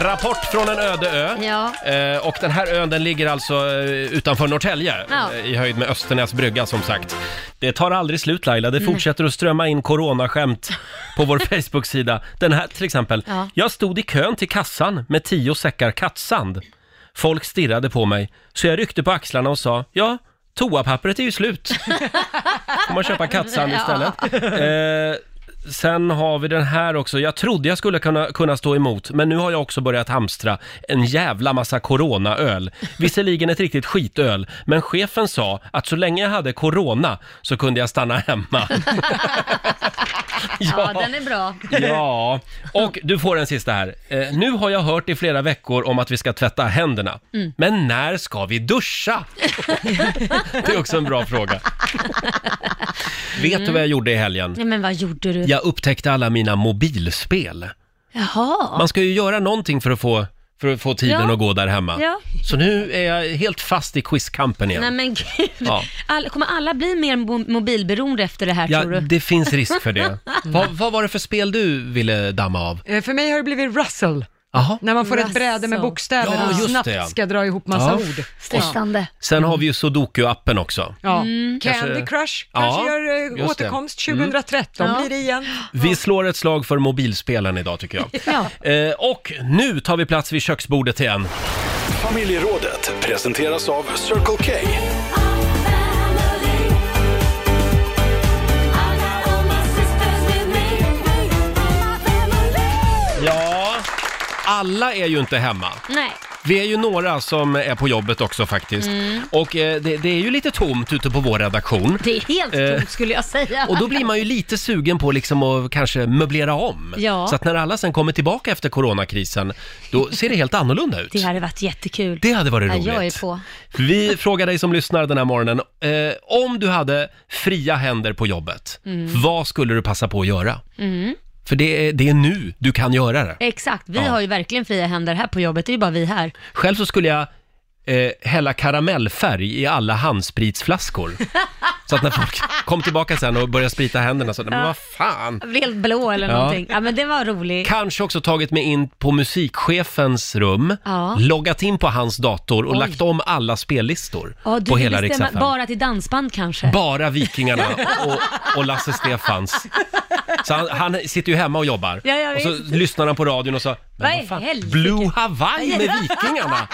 Rapport från en öde ö. Ja. Eh, och den här ön den ligger alltså eh, utanför Norrtälje, Ja. eh, i höjd med Östernäs brygga som sagt. Det tar aldrig slut Laila, det Mm. fortsätter att strömma in coronaskämt på vår Facebook-sida. Den här till exempel. Ja. Jag stod i kön till kassan med tio säckar kattsand. Folk stirrade på mig, så jag ryckte på axlarna och sa ja, toapappret är ju slut. Får man köpa kattsand istället. Eh, sen har vi den här också. Jag trodde jag skulle kunna, kunna stå emot, men nu har jag också börjat hamstra en jävla massa coronaöl. Visserligen ett riktigt skitöl, men chefen sa att så länge jag hade corona så kunde jag stanna hemma. Ja, den är bra. Ja, och du får en sista här. Eh, nu har jag hört i flera veckor om att vi ska tvätta händerna. Mm. Men när ska vi duscha? Det är också en bra fråga. Vet du vad jag gjorde i helgen? Nej, men vad gjorde du? Jag upptäckte alla mina mobilspel. Jaha. Man ska ju göra någonting för att få, för att få tiden Ja. att gå där hemma. Ja. Så nu är jag helt fast i quizkampen igen. Nej men gud. Ja. All, kommer alla bli mer mo- mobilberoende efter det här Ja, tror du? det finns risk för det. vad, vad var det för spel du ville damma av? Eh, För mig har det blivit Russell. Jaha. När man får ett bräde med bokstäver Ja, och just snabbt det, ja. ska dra ihop massa Ja. ord. Stressande. Sen har vi ju Sudoku-appen också. Ja. Mm. Kanske- Candy Crush Ja, kanske gör eh, just det. återkomst Mm. 2013 Ja. blir det igen. Vi slår ett slag för mobilspelen idag tycker jag. Ja. Eh, och nu tar vi plats vid köksbordet igen. Familjerådet presenteras av Circle K. alla är ju inte hemma. Nej. Vi är ju några som är på jobbet också faktiskt. Mm. Och eh, det, det är ju lite tomt ute på vår redaktion. Det är helt Eh, tomt skulle jag säga. Och då blir man ju lite sugen på liksom att kanske möblera om. Ja. Så att när alla sen kommer tillbaka efter coronakrisen, då ser det helt annorlunda ut. Det hade varit jättekul. Det hade varit Ja, roligt. jag är på. Vi frågar dig som lyssnar den här morgonen, eh, om du hade fria händer på jobbet, Mm. vad skulle du passa på att göra? Mm. För det är, det är nu du kan göra det. Exakt, vi Ja. har ju verkligen fria händer här på jobbet, det är ju bara vi här. Själv så skulle jag eh, hälla karamellfärg i alla handspritsflaskor. så att när folk kom tillbaka sen och började sprita händerna så, men Ja. vad fan. Jag blir helt blå eller Ja. någonting. Ja men det var roligt. Kanske också tagit mig in på musikchefens rum, Ja. loggat in på hans dator och Oj. lagt om alla spellistor Ja, du på vill hela bestämma Rix FM. bara till dansband kanske? Bara Vikingarna och, och Lasse Stefans. Så han, han sitter ju hemma och jobbar. Ja, och så lyssnar han på radion och så, Vad men i vad fan, helvete? Blue Hawaii med Vikingarna!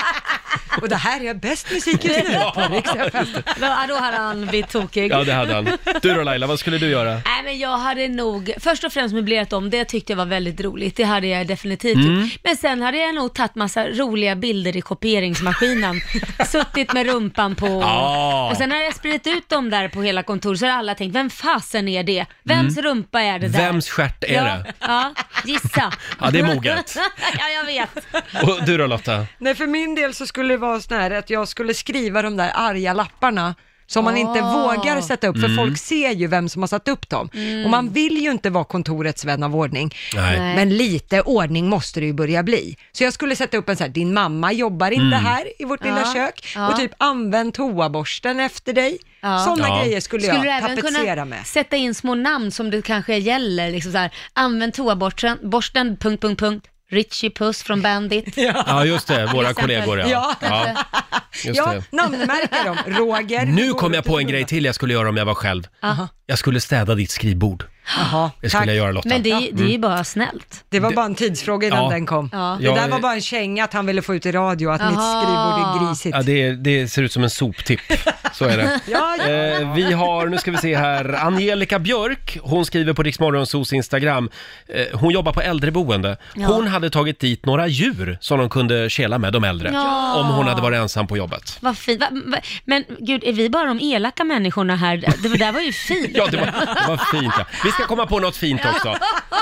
Och det här är bäst musik just nu Ja. på Rix FM. Då, då hade han blivit tokig. Ja, det hade han. Du då Laila, vad skulle du göra? Nej men jag hade nog, först och främst möblerat om, det tyckte jag var väldigt roligt, det hade jag definitivt Mm. gjort. Men sen hade jag nog tagit massa roliga bilder i kopieringsmaskinen, suttit med rumpan på. Ja. Och sen har jag spridit ut dem där på hela kontoret så har alla tänkt, vem fasen är det? Vems Mm. rumpa är det där? Vems stjärt är ja, det? Ja, gissa. Ja, det är moget. ja, jag vet. Och du då Lotta? Nej, för min del så skulle vara sån här att jag skulle skriva de där arga lapparna som man inte Ah. vågar sätta upp, för Mm. folk ser ju vem som har satt upp dem. Mm. Och man vill ju inte vara kontorets vän av ordning. Nej. Nej. Men lite ordning måste det ju börja bli. Så jag skulle sätta upp en så här, din mamma jobbar inte Mm. här i vårt lilla Ja, kök ja. och typ använd toaborsten efter dig. Ja. Sådana Ja. grejer skulle, Skulle du jag även tapetsera kunna med. sätta in små namn som det kanske gäller? Liksom så här, använd toaborsten, borsten, punkt, punkt, punkt. Richie Puss från Bandit. Ja, just det, våra exempel. kollegor ja. Ja. just Ja, det. namnmärka dem. Roger. Nu kom jag på en grej till jag skulle göra om jag var själv. Aha. Jag skulle städa ditt skrivbord. Jaha, Det skulle tack. jag göra Lotta. Men det, är- det är Mm. ju bara snällt. Det var bara en tidsfråga innan Ja. den kom. Ja. Det där är- var bara en känga att han ville få ut i radio att mitt skrivbord är grisigt. Ja, det, det ser ut som en soptipp. Så är det. Ja, ja. Eh, vi har, nu ska vi se här, Angelica Björk, hon skriver på Riksmorgonsos Instagram, eh, hon jobbar på äldreboende. Ja. Hon hade tagit dit några djur som de kunde kela med, de äldre, Ja. om hon hade varit ensam på jobbet. Vad fint. Va, va, men gud, är vi bara de elaka människorna här? Det där var ju fint. Ja, det var, det var fint ja. Vi ska komma på något fint också.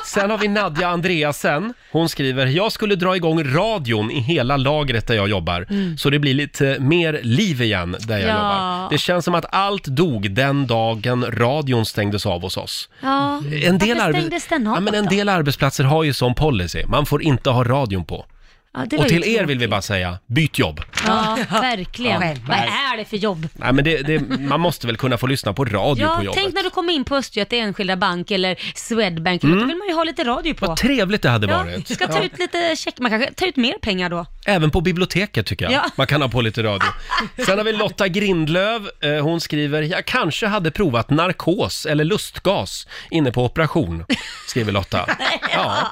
Sen har vi Nadja Andreasen. Hon skriver, jag skulle dra igång radion i hela lagret där jag jobbar. Så det blir lite mer liv igen där jag Ja. jobbar. Det känns som att allt dog den dagen radion stängdes av hos oss. Ja. En del, Varför stängdes den av ja, men en då? del arbetsplatser har ju sån policy. Man får inte ha radion på. Ja, det var Och ju till er vill vi bara säga, byt jobb. Ja, verkligen. Ja. Vad är det för jobb? Nej, men det, det, man måste väl kunna få lyssna på radio Ja, på jobbet. tänk när du kommer in på Östgöta Enskilda Bank eller Swedbank, då vill man ju ha lite radio på. Mm. Vad trevligt det hade Ja, varit. ska ta Ja. ut lite check, man kanske tar ut mer pengar då. Även på biblioteket tycker jag. Ja. Man kan ha på lite radio. Sen har vi Lotta Grindlöv. Eh, Hon skriver, jag kanske hade provat narkos eller lustgas inne på operation, skriver Lotta. Ja.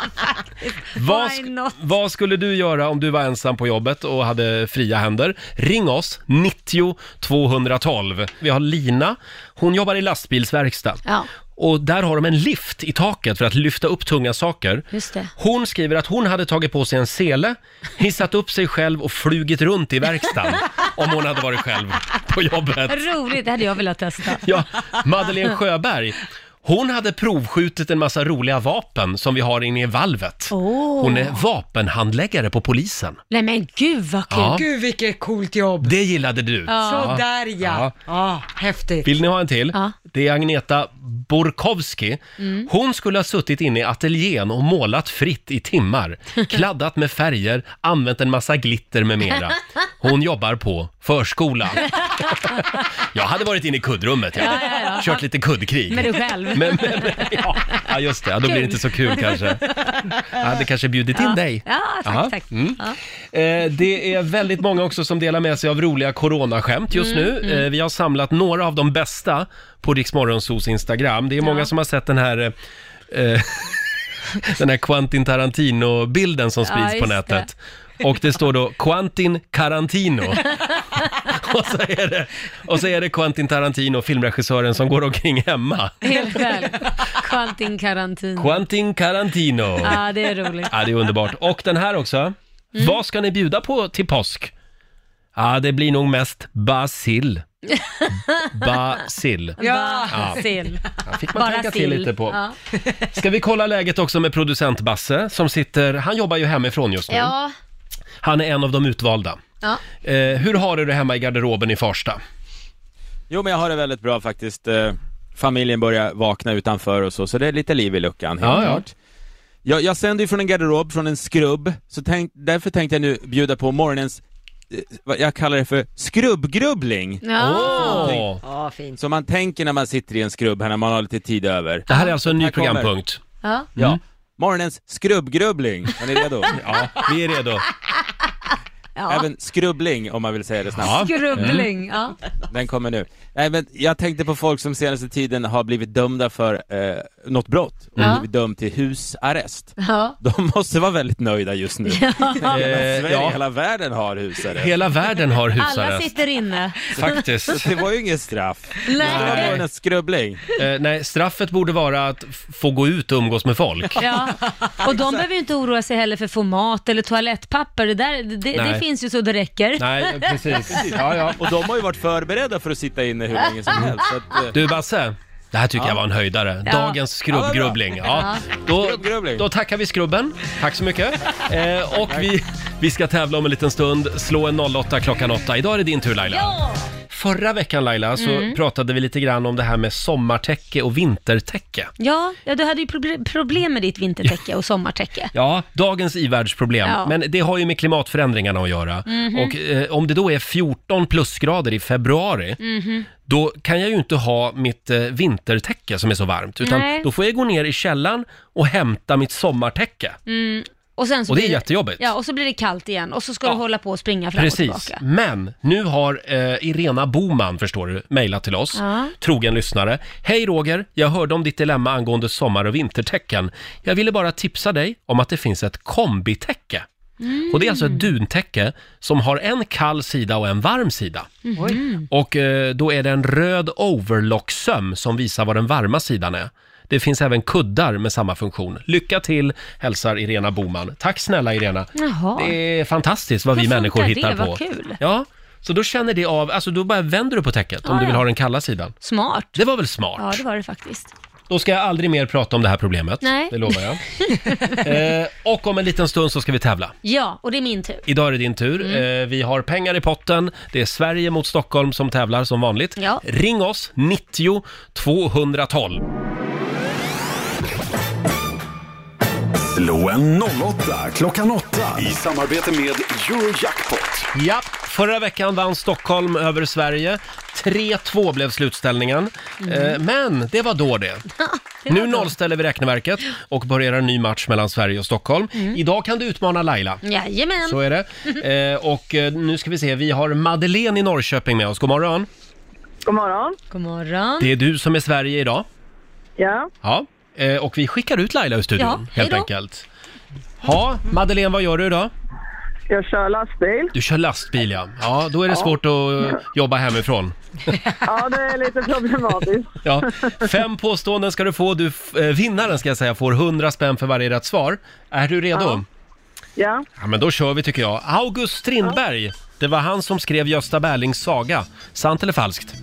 Vad, Why sk- not? vad skulle du göra om du var ensam på jobbet och hade fria händer? Ring oss, 90 212. Vi har Lina, hon jobbar i lastbilsverkstad. Ja. Och där har de en lift i taket för att lyfta upp tunga saker. Just det. Hon skriver att hon hade tagit på sig en sele, hissat upp sig själv och flugit runt i verkstaden om hon hade varit själv på jobbet. Roligt, det hade jag velat testa. Ja, Madeleine Sjöberg, hon hade provskjutit en massa roliga vapen som vi har inne i valvet. Åh. Hon är vapenhandläggare på polisen. Nej men gud vad kul. Ja. Gud vilket coolt jobb. Det gillade du. Ja. Sådär ja. Ja, häftigt. Vill ni ha en till? Ja. Det är Agneta Borkowski. Mm. Hon skulle ha suttit inne i ateljén och målat fritt i timmar. Kladdat med färger, använt en massa glitter med mera. Hon jobbar på förskola. Jag hade varit inne i kuddrummet, ja. Ja, ja, ja. Kört lite kuddkrig. Med dig själv. Men, men, ja, ja, just det. Ja, då blir det inte så kul kanske. Jag hade kanske bjudit in dig. Ja, tack, Jaha. tack. Mm. Ja. Eh, det är väldigt många också som delar med sig av roliga coronaskämt just Mm, nu. mm. Eh, vi har samlat några av de bästa på Riksmorgonsos Instagram. Det är många som har sett den här eh, den här Quentin Tarantino-bilden som Ja, sprids på just nätet. Och det står då Quentin Tarantino. och, så är det, och så är det Quentin Tarantino, filmregissören, som går omkring hemma. Helt själv. Quentin Karantin. Quentin Tarantino. Ja, det är roligt. Ja, det är underbart. Och den här också. Mm. Vad ska ni bjuda på till påsk? Ja, det blir nog mest basil. Basil. Ja, Ja. sill. Ja, fick man Bara tänka till sill. lite på. Ja. Ska vi kolla läget också med producent Basse som sitter, han jobbar ju hemifrån just nu. Ja. Han är en av de utvalda. ja. Eh, hur har du det hemma i garderoben i Farsta? Jo men jag har det väldigt bra faktiskt. Eh, Familjen börjar vakna utanför och så, så det är lite liv i luckan. helt Ja, ja. klart. Jag, jag sänder ju från en garderob, från en skrubb, så tänk, därför tänkte jag nu bjuda på morgonens, eh, vad jag kallar det för skrubbgrubbling. Ja. Åh! Ja, fint. Så man tänker när man sitter i en skrubb här när man har lite tid över. Det här är alltså en ny Här kommer- programpunkt. Ja. Ja. Morgonens skrubbgrubbling. Är ni redo? Ja, vi är redo. ja. Även skrubbling om man vill säga det snabbt. Skrubbling. Ja. Den kommer nu. Nej men jag tänkte på folk som senaste tiden har blivit dömda för eh, något brott och Ja. blivit dömd till husarrest. Ja. De måste vara väldigt nöjda just nu. Hela Eh, Sverige, ja. hela världen har husarrest. Hela världen har Alla husarrest. sitter inne. Faktiskt. Så det var ju inget straff. Det var Nej. bara en skrubbling. Eh, nej, straffet borde vara att få gå ut och umgås med folk. Ja. Och de behöver ju inte oroa sig heller för format eller toalettpapper. Det, där, det, det Nej. finns ju så det räcker. Nej, precis. Ja, ja. Och de har ju varit förberedda för att sitta inne hur länge som helst. Så att, eh, Du Basse, det här tycker jag var en höjdare. Ja. Dagens skrubbgrubbling. Ja. Då, Skrubbgrubbling. då tackar vi skrubben. Tack så mycket. Eh, och vi, vi ska tävla om en liten stund. Slå en 08 klockan 8. Idag är det din tur Laila. Ja. Förra veckan Laila så Mm. pratade vi lite grann om det här med sommartäcke och vintertäcke. Ja, ja, du hade ju proble- problem med ditt vintertäcke och sommartäcke. Ja, dagens ivärldsproblem. Ja. Men det har ju med klimatförändringarna att göra. Mhm. Och eh, om det då är 14 plusgrader i februari, Mhm. då kan jag ju inte ha mitt eh, vintertäcke som är så varmt. Utan Nej. då får jag gå ner i källaren och hämta mitt sommartäcke. Mm. Och, sen så Och det är blir jättejobbigt. Ja, och så blir det kallt igen och så ska du hålla på och springa fram och Precis. tillbaka. Men nu har eh, Irena Boman, förstår du, mejlat till oss. Ja. Trogen lyssnare. Hej Roger, jag hörde om ditt dilemma angående sommar och vintertäcken. Jag ville bara tipsa dig om att det finns ett kombitäcke. Mm. Och det är alltså ett duntäcke som har en kall sida och en varm sida. Mhm. Och eh, då är det en röd overlock-söm som visar vad den varma sidan är. Det finns även kuddar med samma funktion. Lycka till, hälsar Irena Boman. Tack snälla Irena. Jaha. Det är fantastiskt vad Hur vi människor funkar hittar det? på. Vad kul. Ja, så då känner det av, alltså då bara vänder du på täcket om Ja, du vill ja. ha den kalla sidan. Smart. Det var väl smart? Ja, det var det faktiskt. Då ska jag aldrig mer prata om det här problemet. Nej. Det lovar jag. eh, och om en liten stund så ska vi tävla. Ja, och det är min tur. Idag är det din tur. Mm. Eh, vi har pengar i potten. Det är Sverige mot Stockholm som tävlar som vanligt. Ja. Ring oss, 90 212. Slå en 08 klockan 8 i samarbete med Eurojackpot. Ja, förra veckan vann Stockholm över Sverige. 3-2 blev slutställningen. Eh, men det var då det. Nu nollställer vi räkneverket och börjar en ny match mellan Sverige och Stockholm. Idag kan du utmana Laila. Jajamän. Så är det. Eh, och eh, nu ska vi se, vi har Madeleine i Norrköping med oss. God morgon. God morgon. God morgon. Det är du som är Sverige idag. Ja. Ja. Eh, och vi skickar ut Laila ur studion, Ja, helt hejdå. enkelt. Ja, Madeleine, vad gör du idag? Jag kör lastbil. Du kör lastbil, ja. Ja, då är det Ja. svårt att jobba hemifrån. Ja, det är lite problematiskt. Ja, fem påståenden ska du få. Du, f- eh, vinnaren ska jag säga får 100 spänn för varje rätt svar. Är du redo? Ja. Ja. Ja, men då kör vi tycker jag. August Strindberg, det var han som skrev Gösta Berlings saga. Sant eller falskt?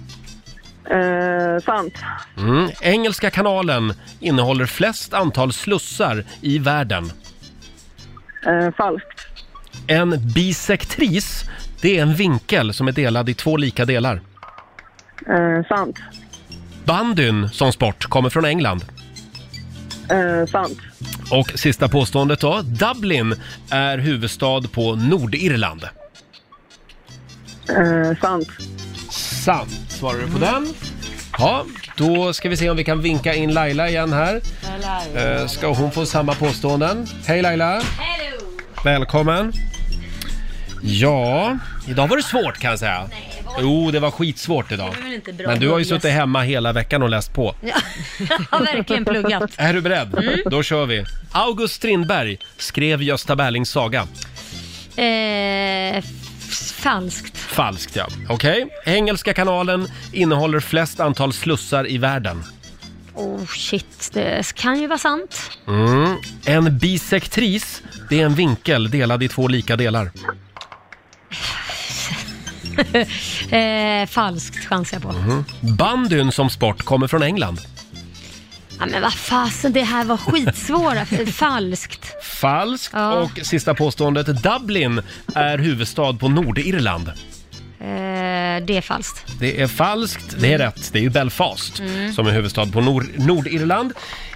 Eh, sant. Mm. Engelska kanalen innehåller flest antal slussar i världen. Eh, falskt. En bisektris, det är en vinkel som är delad i två lika delar. Eh, sant. Bandyn som sport kommer från England. Eh, sant. Och sista påståendet då. Dublin är huvudstad på Nordirland. Eh, sant. Sant svarar du på den. Ja, då ska vi se om vi kan vinka in Laila igen här. Eh, ska hon få samma påståenden? Hej Laila! Välkommen! Ja, idag var det svårt kan jag säga. Jo, det var skitsvårt idag. var väl inte bra Men du har ju suttit hemma hela veckan och läst på. Ja, jag har verkligen pluggat. Är du beredd? Mm. Då kör vi. August Strindberg skrev Gösta Berlings saga. Eh, falskt. Falskt ja. Okej. Engelska kanalen innehåller flest antal slussar i världen. Oh shit, det kan ju vara sant. Mm. En bisektris, det är en vinkel delad i två lika delar. eh, falskt chansar jag på. Mhm. Bandyn som sport kommer från England. Ja, men vad fasen, det här var skitsvåra. falskt. Falskt. Ja. Och sista påståendet, Dublin är huvudstad på Nordirland. Eh, det är falskt. Det är falskt, det är rätt. Det är ju Belfast Mm. som är huvudstad på Nor- Nordirland.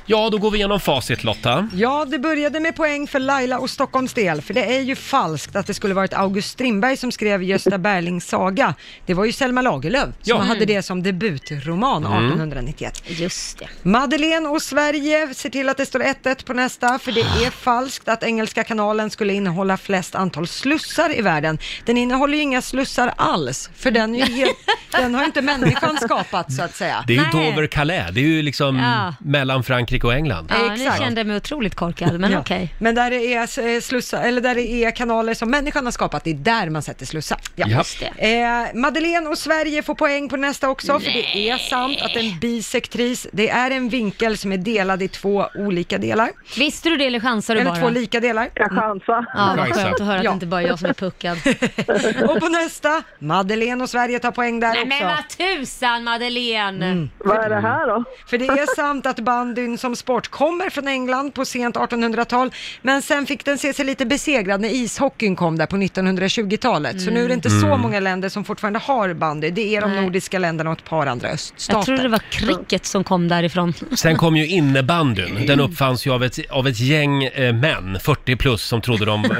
Ja, då går vi igenom facit Lotta. Ja, det började med poäng för Laila och Stockholms del, för det är ju falskt att det skulle varit August Strindberg som skrev Gösta Berlings saga. Det var ju Selma Lagerlöf som Ja. hade det som debutroman Mm. 1891. Just det. Madeleine och Sverige ser till att det står 1-1 på nästa, för det är falskt att Engelska kanalen skulle innehålla flest antal slussar i världen. Den innehåller ju inga slussar alls, för den, är ju helt, den har ju inte människan skapat så att säga. Det är ju Dover-Calais, det är ju liksom Ja. mellan Frankrike och England. Ja, nu kände jag mig otroligt korkad, men Ja. okej. Men där det är eh, slussar, eller där det är kanaler som människan har skapat, det är där man sätter slussar. Ja. Ja. Just Eh, Madeleine och Sverige får poäng på nästa också, för det är sant att en bisektris, det är en vinkel som är delad i två olika delar. Visste du det eller chansar du Eller bara? två lika delar. Jag chansar. Ja, vad skönt att höra att Ja. det inte bara är jag som är puckad. Och på nästa, Madeleine och Sverige tar poäng där Nej också. men vad tusan Madeleine! Vad är det här då? För det är sant att bandyn som sport kommer från England på sent 1800-tal, men sen fick den se sig lite besegrad när ishockeyn kom där på 1920-talet. Så nu är det inte så Mm. många länder som fortfarande har bandy. Det är de Nej. nordiska länderna och ett par andra öststater. Jag trodde det var cricket som kom därifrån. Sen kom ju innebandyn. Den uppfanns ju av ett, av ett gäng eh, män, 40 plus, som trodde de eh,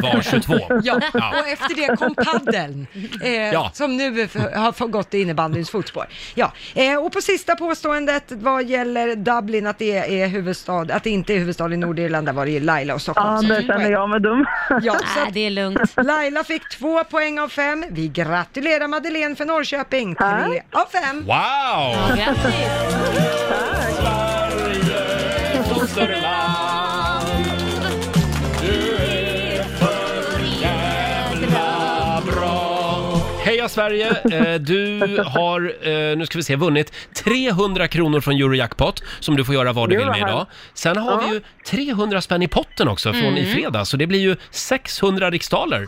var 22. Ja, Ja. och efter det kom paddeln, eh, Ja. som nu har gått i innebandyns fotspår. Ja, eh, och på sista påståendet vad gäller Dublin, att det är huvudstad, att det inte är huvudstad i Nordirland, där var det ju Laila och Stockholm. Ja, det känner jag mig dum. Ja, så Nej, att det är lugnt. Laila fick två poäng av fem. Vi gratulerar Madeleine för Norrköping. Tre av fem. Wow! Ja, grattis! Heja Sverige! Eh, Du har, eh, nu ska vi se, vunnit 300 kronor från Eurojackpot som du får göra vad du vill med idag. Sen har vi ju 300 spänn i potten också från i fredags, så det blir ju 600 riksdaler.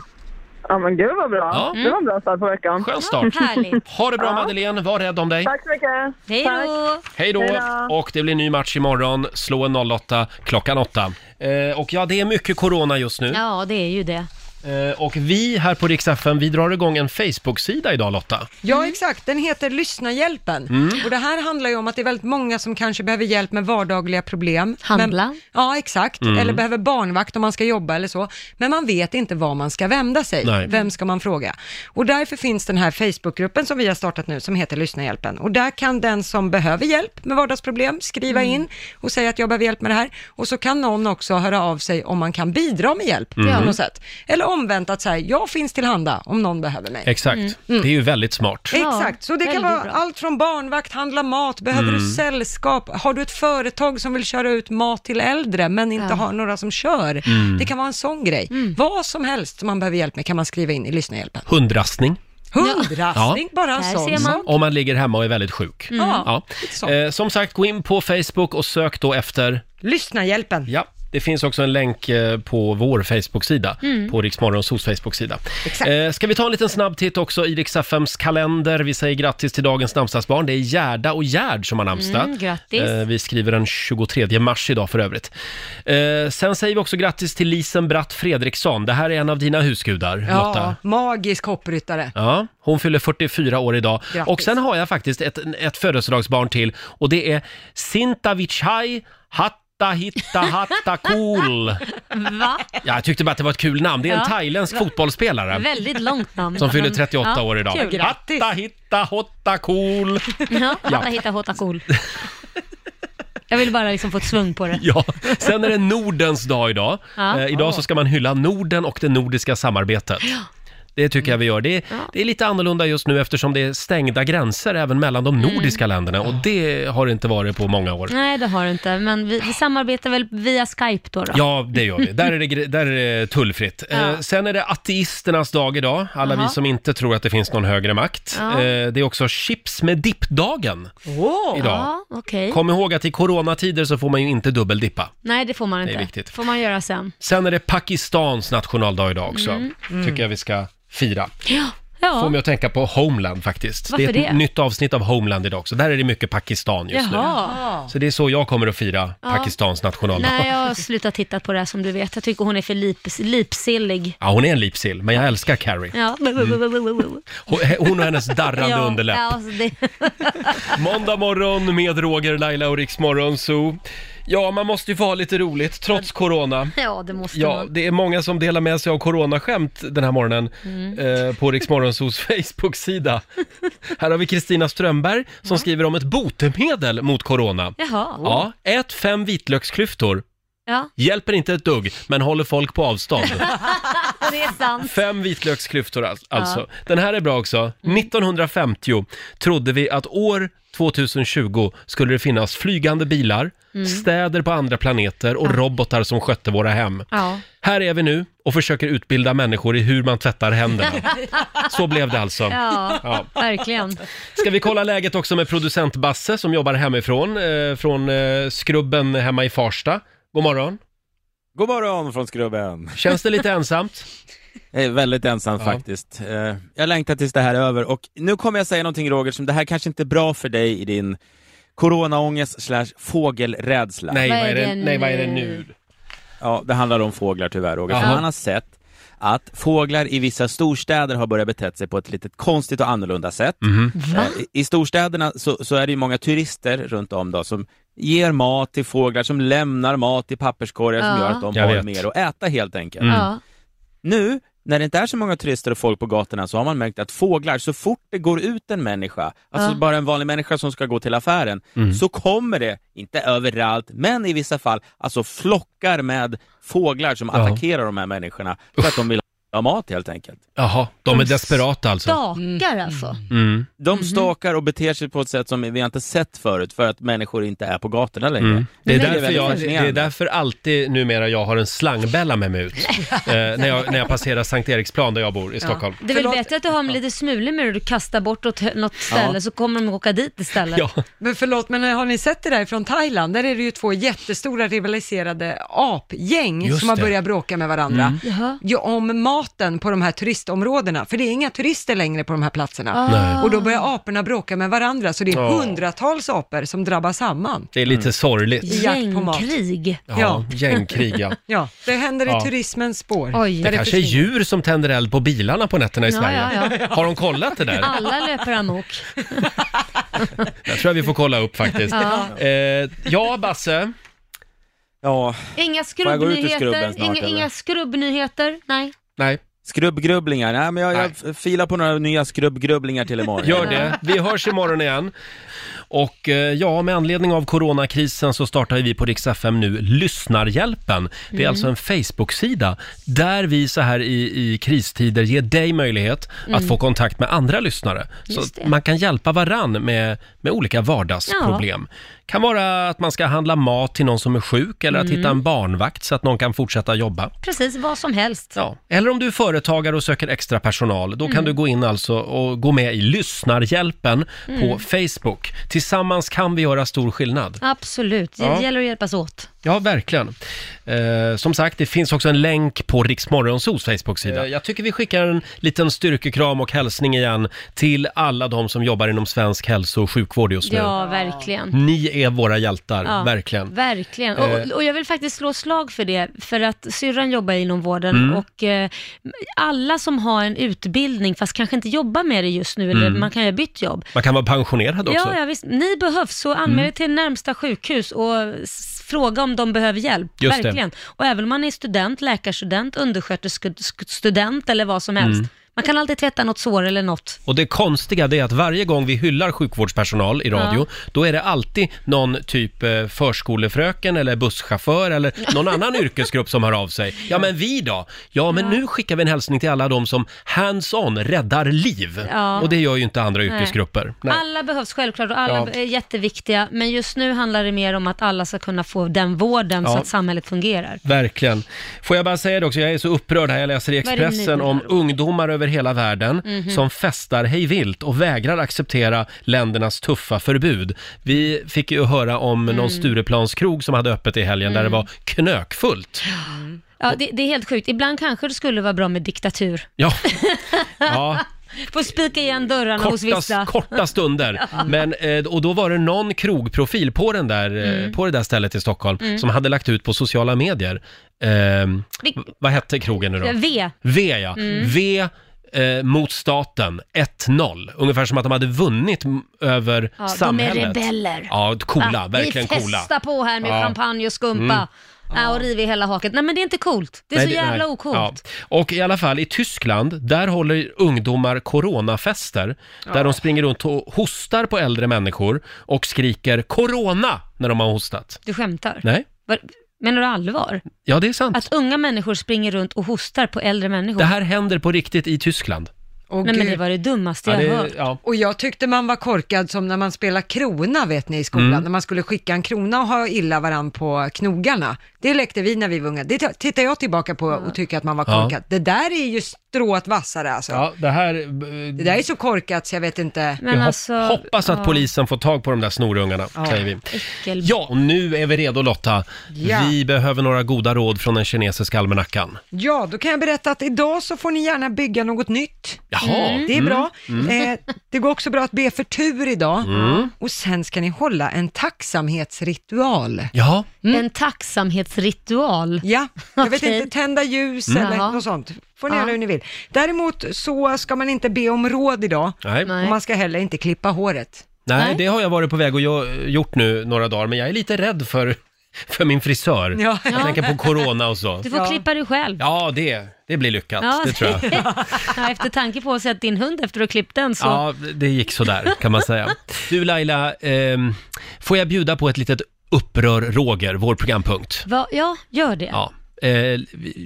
Ja, men gud vad bra. Ja. Det var en bra start på veckan. Skön start! Härligt. Ha det bra Madeleine, var rädd om dig. Tack så mycket. Hej Tack. då! Hej då! Hej då. Och det blir ny match imorgon, slå en 08 klockan 8. Eh, och ja, det är mycket corona just nu. Ja, det är ju det. Eh, Och vi här på Rix FM, vi drar igång en Facebook-sida idag Lotta. Ja, exakt. Den heter Lyssna-hjälpen. Mm. Och det här handlar ju om att det är väldigt många som kanske behöver hjälp med vardagliga problem. Handla. Men, ja, exakt. Mm. Eller behöver barnvakt om man ska jobba eller så. Men man vet inte var man ska vända sig. Nej. Vem ska man fråga? Och därför finns den här Facebookgruppen som vi har startat nu som heter Lyssna-hjälpen. Och där kan den som behöver hjälp med vardagsproblem skriva Mm. in och säga att jag behöver hjälp med det här. Och så kan någon också höra av sig om man kan bidra med hjälp Mm. på något sätt. Eller omvänt att säga, jag finns tillhanda om någon behöver mig. Exakt, Mm. det är ju väldigt smart. Exakt, så det kan väldigt vara bra. allt från barnvakt, handla mat, behöver Mm. du sällskap, har du ett företag som vill köra ut mat till äldre men inte Ja. har några som kör. Mm. Det kan vara en sån grej. Vad som helst som man behöver hjälp med kan man skriva in i Lyssnahjälpen. Hundrastning. Hundrastning, bara en Där sån ser man. sak. Om man ligger hemma och är väldigt sjuk. Mm. Ja. lite så. Eh, som sagt, gå in på Facebook och sök då efter... Lyssnahjälpen. Ja, det finns också en länk eh, på vår Facebook-sida, Mm. på Riksmorgonsos Facebook-sida. Exakt. Eh, ska vi ta en liten snabb titt också i Rix FMs kalender? Vi säger grattis till dagens namnsdagsbarn. Det är Gerda och Gerd som har namnsdag. Mm, grattis. Eh, vi skriver den 23 mars idag för övrigt. Eh, sen säger vi också grattis till Lisen Bratt Fredriksson. Det här är en av dina husgudar, Lotta. Ja, magisk hoppryttare. Ja, hon fyller 44 år idag. Grattis. Och sen har jag faktiskt ett, ett födelsedagsbarn till och det är Sintavichai Hatta Hitta Hatta Cool. Va? Ja, jag tyckte bara att det var ett kul namn. Det är en Ja. thailändsk fotbollsspelare. Väldigt långt namn. Som fyller Men- 38 ja, år idag. Kul. Hatta Hitta Hotta Cool. Ja. Hatta hitta hota cool. Jag vill bara liksom få ett svung på det. Ja, sen är det Nordens dag idag. Ja. Eh, idag så ska man hylla Norden och det nordiska samarbetet. Det tycker jag vi gör. Det är, det är lite annorlunda just nu eftersom det är stängda gränser även mellan de Mm. nordiska länderna och det har det inte varit på många år. Nej, det har du inte. Men vi, vi samarbetar väl via Skype då? då? Ja, det gör vi. Där är det, gre- där är det tullfritt. Ja. Eh, sen är det ateisternas dag idag, alla Jaha. vi som inte tror att det finns någon högre makt. Ja. Eh, det är också chips med dipp-dagen idag. Ja, okej. Kom ihåg att i coronatider så får man ju inte dubbeldippa. Nej, det får man Det inte. viktigt. får man göra sen. Sen är det Pakistans nationaldag idag också. Mm. Mm. Tycker jag vi ska fira. Ja. Får mig att tänka på Homeland faktiskt. Varför det är ett det? nytt avsnitt av Homeland idag också. Där är det mycket Pakistan just nu. Jaha. Så det är så jag kommer att fira Ja. Pakistans nationaldag. Nej, jag har slutat titta på det här som du vet. Jag tycker hon är för lip, lipsillig. Ja, hon är en lipsill, men jag älskar Carrie. Ja. Hon hon och hennes darrande ja, underläpp. Ja, alltså det... Måndag morgon med Roger, Laila och Riksmorgon Zoo. Ja, man måste ju få ha lite roligt trots corona. ja, det måste Ja, man. det är många som delar med sig av coronaskämt den här morgonen Mm. eh, på Riksmorgonsos Facebook-sida. Här har vi Kristina Strömberg som skriver om ett botemedel mot corona. Jaha. Ja, ät fem vitlöksklyftor. Ja. Hjälper inte ett dugg, men håller folk på avstånd. det är sant. Fem vitlöksklyftor al- alltså. Den här är bra också. 1950 trodde vi att år 2020 skulle det finnas flygande bilar, Mm. städer på andra planeter och robotar som skötte våra hem. Ja. Här är vi nu och försöker utbilda människor i hur man tvättar händerna. Så blev det alltså. Ja, Ja. verkligen. Ska vi kolla läget också med producent Basse som jobbar hemifrån, eh, från eh, Skrubben hemma i Farsta. God morgon. God morgon från Skrubben. Känns det lite ensamt? Jag är väldigt ensam Ja. faktiskt. Eh, Jag längtar tills det här är över och nu kommer jag säga någonting Roger som det här kanske inte är bra för dig i din coronaångest slash fågelrädsla. Nej, vad är det, nej, vad är det nu? Ja, det handlar om fåglar tyvärr Roger. För Jaha. man har sett att fåglar i vissa storstäder har börjat bete sig på ett lite konstigt och annorlunda sätt. Eh, I storstäderna så, så är det ju många turister runt om då som ger mat till fåglar, som lämnar mat i papperskorgar som Ja. gör att de Jag har vet. mer att äta helt enkelt. Mm. Ja. Nu, när det inte är så många turister och folk på gatorna så har man märkt att fåglar, så fort det går ut en människa, alltså Ja. bara en vanlig människa som ska gå till affären, Mm. så kommer det, inte överallt, men i vissa fall, alltså flockar med fåglar som Ja. attackerar de här människorna för att de vill ha mat helt enkelt. Jaha, de är desperata alltså. Stakar alltså. Mm. De stakar och beter sig på ett sätt som vi inte sett förut för att människor inte är på gatorna längre. Mm. Det, är därför väldigt jag, det är fascinerande. därför alltid numera jag har en slangbella med mig ut. eh, när, jag, när jag passerar Sankt Eriksplan där jag bor i Stockholm. Det är väl bättre att du har med lite med dig du kastar bort åt hö- något ställe Ja. så kommer de åka dit istället. Ja. Men förlåt, men har ni sett det där från Thailand? Där är det ju två jättestora rivaliserade apgäng Just som har det. börjat bråka med varandra. Mm. Jaha. Ja, om maten på de här turistområdena, för det är inga turister längre på de här platserna. Ah. Nej. Och då börjar aporna bråka med varandra, så det är Ja. hundratals apor som drabbar samman. Det är lite sorgligt. I jakt på mat. Gängkrig. Ja, gängkrig ja. Ja, det händer i Ja. turismens spår. Oj. Det kanske är djur som tänder eld på bilarna på nätterna i Ja, Sverige. ja, ja. Har de kollat det där? Alla löper amok. Jag tror jag vi får kolla upp faktiskt. Ja. Eh, ja, Basse. Ja, Inga Får jag gå ut ur skrubbnyheter? skrubben snart, Inga, eller? inga skrubbnyheter? Nej. Nej. Skrubbgrubblingar, nej men jag, jag filar på några nya skrubbgrubblingar till imorgon. Gör det. Vi hörs imorgon igen. Och eh, ja, med anledning av coronakrisen så startar vi på Rix FM nu Lyssnarhjälpen. Det är Mm. alltså en Facebook-sida där vi så här i, i kristider ger dig möjlighet Mm. att få kontakt med andra lyssnare. Så Just det. att man kan hjälpa varann med, med olika vardagsproblem. Kan vara att man ska handla mat till någon som är sjuk eller att Mm. hitta en barnvakt så att någon kan fortsätta jobba. Precis, vad som helst. Ja. Eller om du är företagare och söker extra personal, då kan Mm. du gå in alltså och gå med i Lyssnarhjälpen på Mm. Facebook. Tillsammans kan vi göra stor skillnad. Absolut, det Ja. gäller att hjälpas åt. Ja, verkligen. Eh, som sagt, det finns också en länk på Riksmorgonsos Facebook-sida. Eh, jag tycker vi skickar en liten styrkekram och hälsning igen till alla de som jobbar inom svensk hälso och sjukvård just nu. Ja, verkligen. Ni är våra hjältar, Ja, verkligen. Verkligen. Eh. Och, och jag vill faktiskt slå slag för det, för att syrran jobbar inom vården Mm. och eh, alla som har en utbildning, fast kanske inte jobbar med det just nu, eller Mm. man kan ju ha bytt jobb. Man kan vara pensionerad också. Ja, ja, visst. Ni behövs, så anmäl Mm. er till närmsta sjukhus och s- fråga om de behöver hjälp. Just det. Verkligen. Och även om man är student, läkarstudent, undersköterskestudent eller vad som helst. Mm. Man kan alltid tvätta något sår eller något. Och det konstiga det är att varje gång vi hyllar sjukvårdspersonal i radio, då är det alltid någon typ eh, förskolefröken eller busschaufför eller någon annan yrkesgrupp som hör av sig. Ja, men vi då? Ja, men nu skickar vi en hälsning till alla de som hands-on räddar liv. Ja. Och det gör ju inte andra yrkesgrupper. Nej. Alla behövs självklart och alla Ja. är jätteviktiga, men just nu handlar det mer om att alla ska kunna få den vården så Ja. att samhället fungerar. Verkligen. Får jag bara säga det också, jag är så upprörd här, jag läser i Vad är det Expressen om ungdomar över hela världen Mhm. som festar hej vilt och vägrar acceptera ländernas tuffa förbud. Vi fick ju höra om Mm. någon Stureplanskrog som hade öppet i helgen där det var knökfullt. Ja, det, det är helt sjukt. Ibland kanske det skulle vara bra med diktatur. Ja, ja Få spika igen dörrarna hos korta, vissa. korta stunder. Ja. Men, eh, och då var det någon krogprofil på, den där, eh, Mm. på det där stället i Stockholm Mm. som hade lagt ut på sociala medier. Vil- vad hette krogen nu då? V. V ja. Mm. V eh, mot staten, 1-0. Ungefär som att de hade vunnit m- över Ja, de är samhället. rebeller. Ja, coola, Ja, verkligen vi coola. festar på här med Ja. champagne och skumpa. Mm. Ja, och river hela haket. Nej men det är inte coolt. Det är Nej, så jävla nej. ocoolt. Ja. Och i alla fall i Tyskland, där håller ungdomar coronafester. Där de springer runt och hostar på äldre människor och skriker corona när de har hostat. Du skämtar? Nej, Var, menar du allvar? ja det är sant. Att unga människor springer runt och hostar på äldre människor? Det här händer på riktigt i Tyskland. Åh, Nej men gud. det var det dummaste Ja, jag det- hört. ja. Och jag tyckte man var korkad som när man spelar krona, vet ni, i skolan. Mm. När man skulle skicka en krona och ha illa varann på knogarna. Det lekte vi när vi var unga. Det t- tittar jag tillbaka på och tycker att man var Ja. korkad. Det där är ju strået vassare alltså. Ja, det här... Det där är så korkat så jag vet inte. Men Vi hop- alltså, hoppas att ja. polisen får tag på de där snorungarna, Ja. säger vi. Äckel. Ja, och nu är vi redo Lotta. Ja. Vi behöver några goda råd från den kinesiska almanackan. Ja, då kan jag berätta att idag så får ni gärna bygga något nytt. Jaha. Mm. Det är bra. Mm. Eh, det går också bra att be för tur idag. Mm. Och sen ska ni hålla en tacksamhetsritual. Ja. En tacksamhetsritual? Ja, jag vet Okej. inte, tända ljus Mm. eller Jaha. något sånt. Får ni Ja. göra hur ni vill. Däremot så ska man inte be om råd idag. Nej. Och man ska heller inte klippa håret. Nej, Nej. det har jag varit på väg och gö- gjort nu några dagar, men jag är lite rädd för, för min frisör. Ja. Jag Ja. tänker på corona och så. Du får klippa dig själv. Ja, det, det blir lyckat, Ja, det tror jag. ja, efter tanke på att ha sett din hund efter att ha klippt den så... Ja, det gick sådär kan man säga. Du Laila, ehm, får jag bjuda på ett litet upprör Roger, vår programpunkt? Va, ja, gör det. Ja. Eh,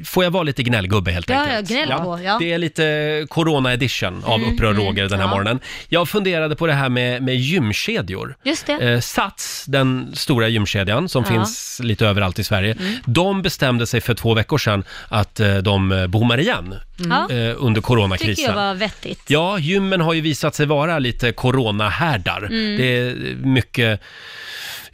får jag vara lite gnällgubbe helt Ja, enkelt? ja, gnäll på, ja. Det är lite corona-edition av Mm, Upprör mm, Roger den här ja. morgonen. Jag funderade på det här med, med gymkedjor. Just det. Eh, Sats, den stora gymkedjan som Ja. finns lite överallt i Sverige, Mm. de bestämde sig för två veckor sedan att eh, de eh, bommar igen Mm. Ja. eh, under coronakrisen. tycker jag var vettigt. Ja, gymmen har ju visat sig vara lite coronahärdar. Mm. Det är mycket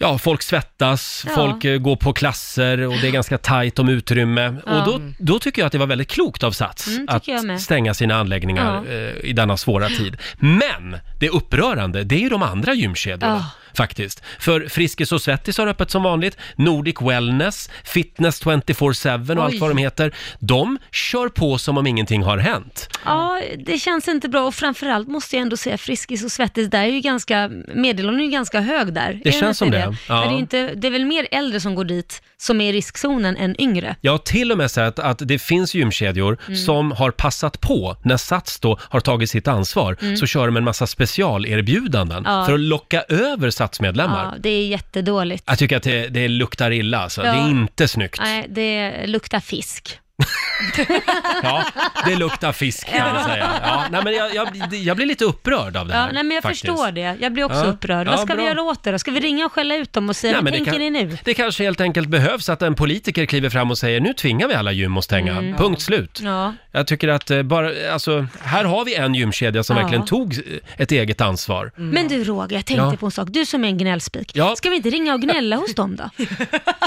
Ja, folk svettas, Ja. folk eh, går på klasser och det är ganska tajt om utrymme. Ja. Och då, då tycker jag att det var väldigt klokt av Sats Mm, tycker jag med. att stänga sina anläggningar eh, i denna svåra tid. Men det upprörande, det är ju de andra gymkedjorna. Ja. Faktiskt. För Friskis och Svettis har öppet som vanligt, Nordic Wellness, Fitness 24-7 och allt vad de heter. De kör på som om ingenting har hänt. Ja, det känns inte bra och framförallt måste jag ändå säga Friskis och Svettis, där är ju ganska, medelåldern är ju ganska hög där. Är den känns som inte det, ja. Men Det, är inte, det är väl mer äldre som går dit som är i riskzonen än yngre. Jag har till och med sett att det finns gymkedjor Mm. som har passat på, när Sats då har tagit sitt ansvar, Mm. så kör de en massa specialerbjudanden Ja. för att locka över Satsmedlemmar. Ja, det är jättedåligt. Jag tycker att det, det luktar illa alltså. Det är inte snyggt. Nej, det luktar fisk. Ja, det luktar fisk kan man säga. Ja, nej, men jag, jag, jag blir lite upprörd av det här. Ja, nej, men jag faktiskt. förstår det. Jag blir också Ja. upprörd. Ja, Vad ska bra. vi göra åt det då? Ska vi ringa och skälla ut dem och säga, Nej, vad men det tänker ni nu? Det kanske helt enkelt behövs att en politiker kliver fram och säger nu tvingar vi alla gym att stänga. Mm. Punkt slut. Ja. Jag tycker att eh, bara, alltså, här har vi en gymkedja som Ja. verkligen tog eh, ett eget ansvar. Men du Roger, jag tänkte Ja. på en sak. Du som är en gnällspik. Ja. Ska vi inte ringa och gnälla hos dem då?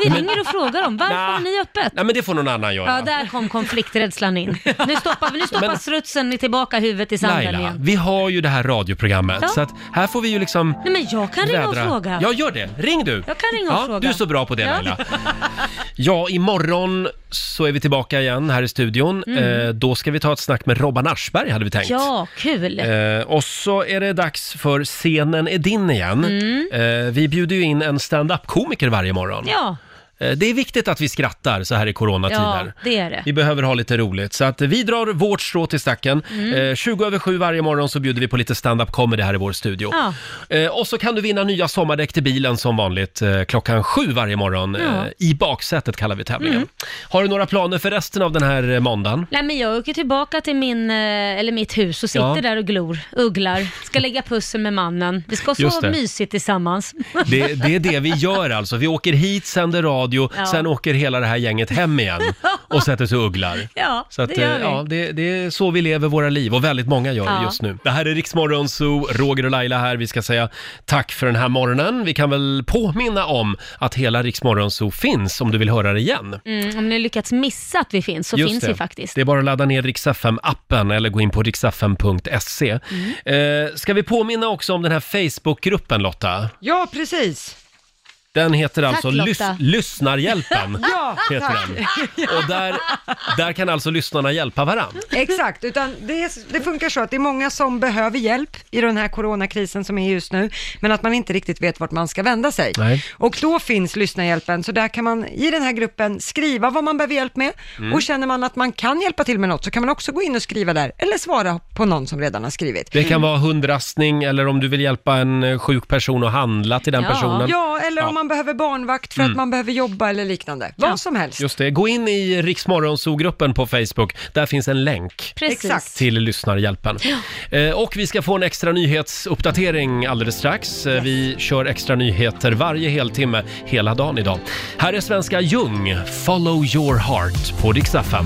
Vi ringer och frågar dem, varför har ni öppet? Nej men det får någon annan göra. Ja, där kom konflikträdslan in. Nu stoppar, nu stoppar Men- strutsen tillbaka huvudet i sanden Laila, igen. vi har ju det här radioprogrammet Ja. så att här får vi ju liksom Nej men jag kan ringa och vädra- fråga. Ja, gör det. Ring du. Jag kan ringa och ja, fråga. Du är så bra på det Ja. Laila. Ja, imorgon så är vi tillbaka igen här i studion. Mm. Eh, då ska vi ta ett snack med Robban Aschberg hade vi tänkt. Ja, kul. Eh, och så är det dags för Scenen är din igen. Mm. Eh, vi bjuder ju in en stand-up-komiker varje morgon. Ja, det är viktigt att vi skrattar så här i coronatider. ja, det är det. Vi behöver ha lite roligt. Så att vi drar vårt strå till stacken. Mm. Eh, 20 över 7 varje morgon så bjuder vi på lite stand-up comedy här i vår studio. Ja. Eh, och så kan du vinna nya sommardäck till bilen som vanligt eh, klockan sju varje morgon. Ja. Eh, I baksätet kallar vi tävlingen. Mm. Har du några planer för resten av den här eh, måndagen? Nej men jag åker tillbaka till min, eh, eller mitt hus och sitter Ja. där och glor, ugglar, ska lägga pussel med mannen. Vi ska det. mysigt tillsammans. Det, det är det vi gör alltså. Vi åker hit, sänder radio, Ja. sen åker hela det här gänget hem igen och sätter sig och ugglar. Ja, Så att, det gör eh, vi. ja, det, det är så vi lever våra liv och väldigt många gör det Ja. just nu. Det här är Riksmorgon Zoo, Roger och Laila här. Vi ska säga tack för den här morgonen. Vi kan väl påminna om att hela Riksmorgon Zoo finns om du vill höra det igen. Mm, om ni har lyckats missa att vi finns så Just finns det. vi faktiskt. Det är bara att ladda ner Rix appen eller gå in på riksfm.se. Mm. Eh, ska vi påminna också om den här Facebookgruppen Lotta? Ja, precis. Den heter Tack, alltså Lotta. Lys- Lyssnarhjälpen. Ja, heter tack. den. Och där, där kan alltså lyssnarna hjälpa varann. Exakt, utan det, är- det funkar så att det är många som behöver hjälp i den här coronakrisen som är just nu, men att man inte riktigt vet vart man ska vända sig. Nej. Och då finns Lyssnarhjälpen, så där kan man i den här gruppen skriva vad man behöver hjälp med Mm. och känner man att man kan hjälpa till med något så kan man också gå in och skriva där eller svara på någon som redan har skrivit. Det kan vara hundrastning eller om du vill hjälpa en eh, sjuk person att handla till den personen. Ja, eller Ja. om man behöver barnvakt för Mm. att man behöver jobba eller liknande. Vad som helst. Just det, gå in i Riksmorgonzoo-gruppen på Facebook. Där finns en länk Precis. Exakt. till Lyssnarhjälpen. Eh, och vi ska få en extra nyhetsuppdatering alldeles strax. Eh, Vi kör extra nyheter varje heltimme hela dagen idag. Här är svenska Ljung, Follow your heart på FM.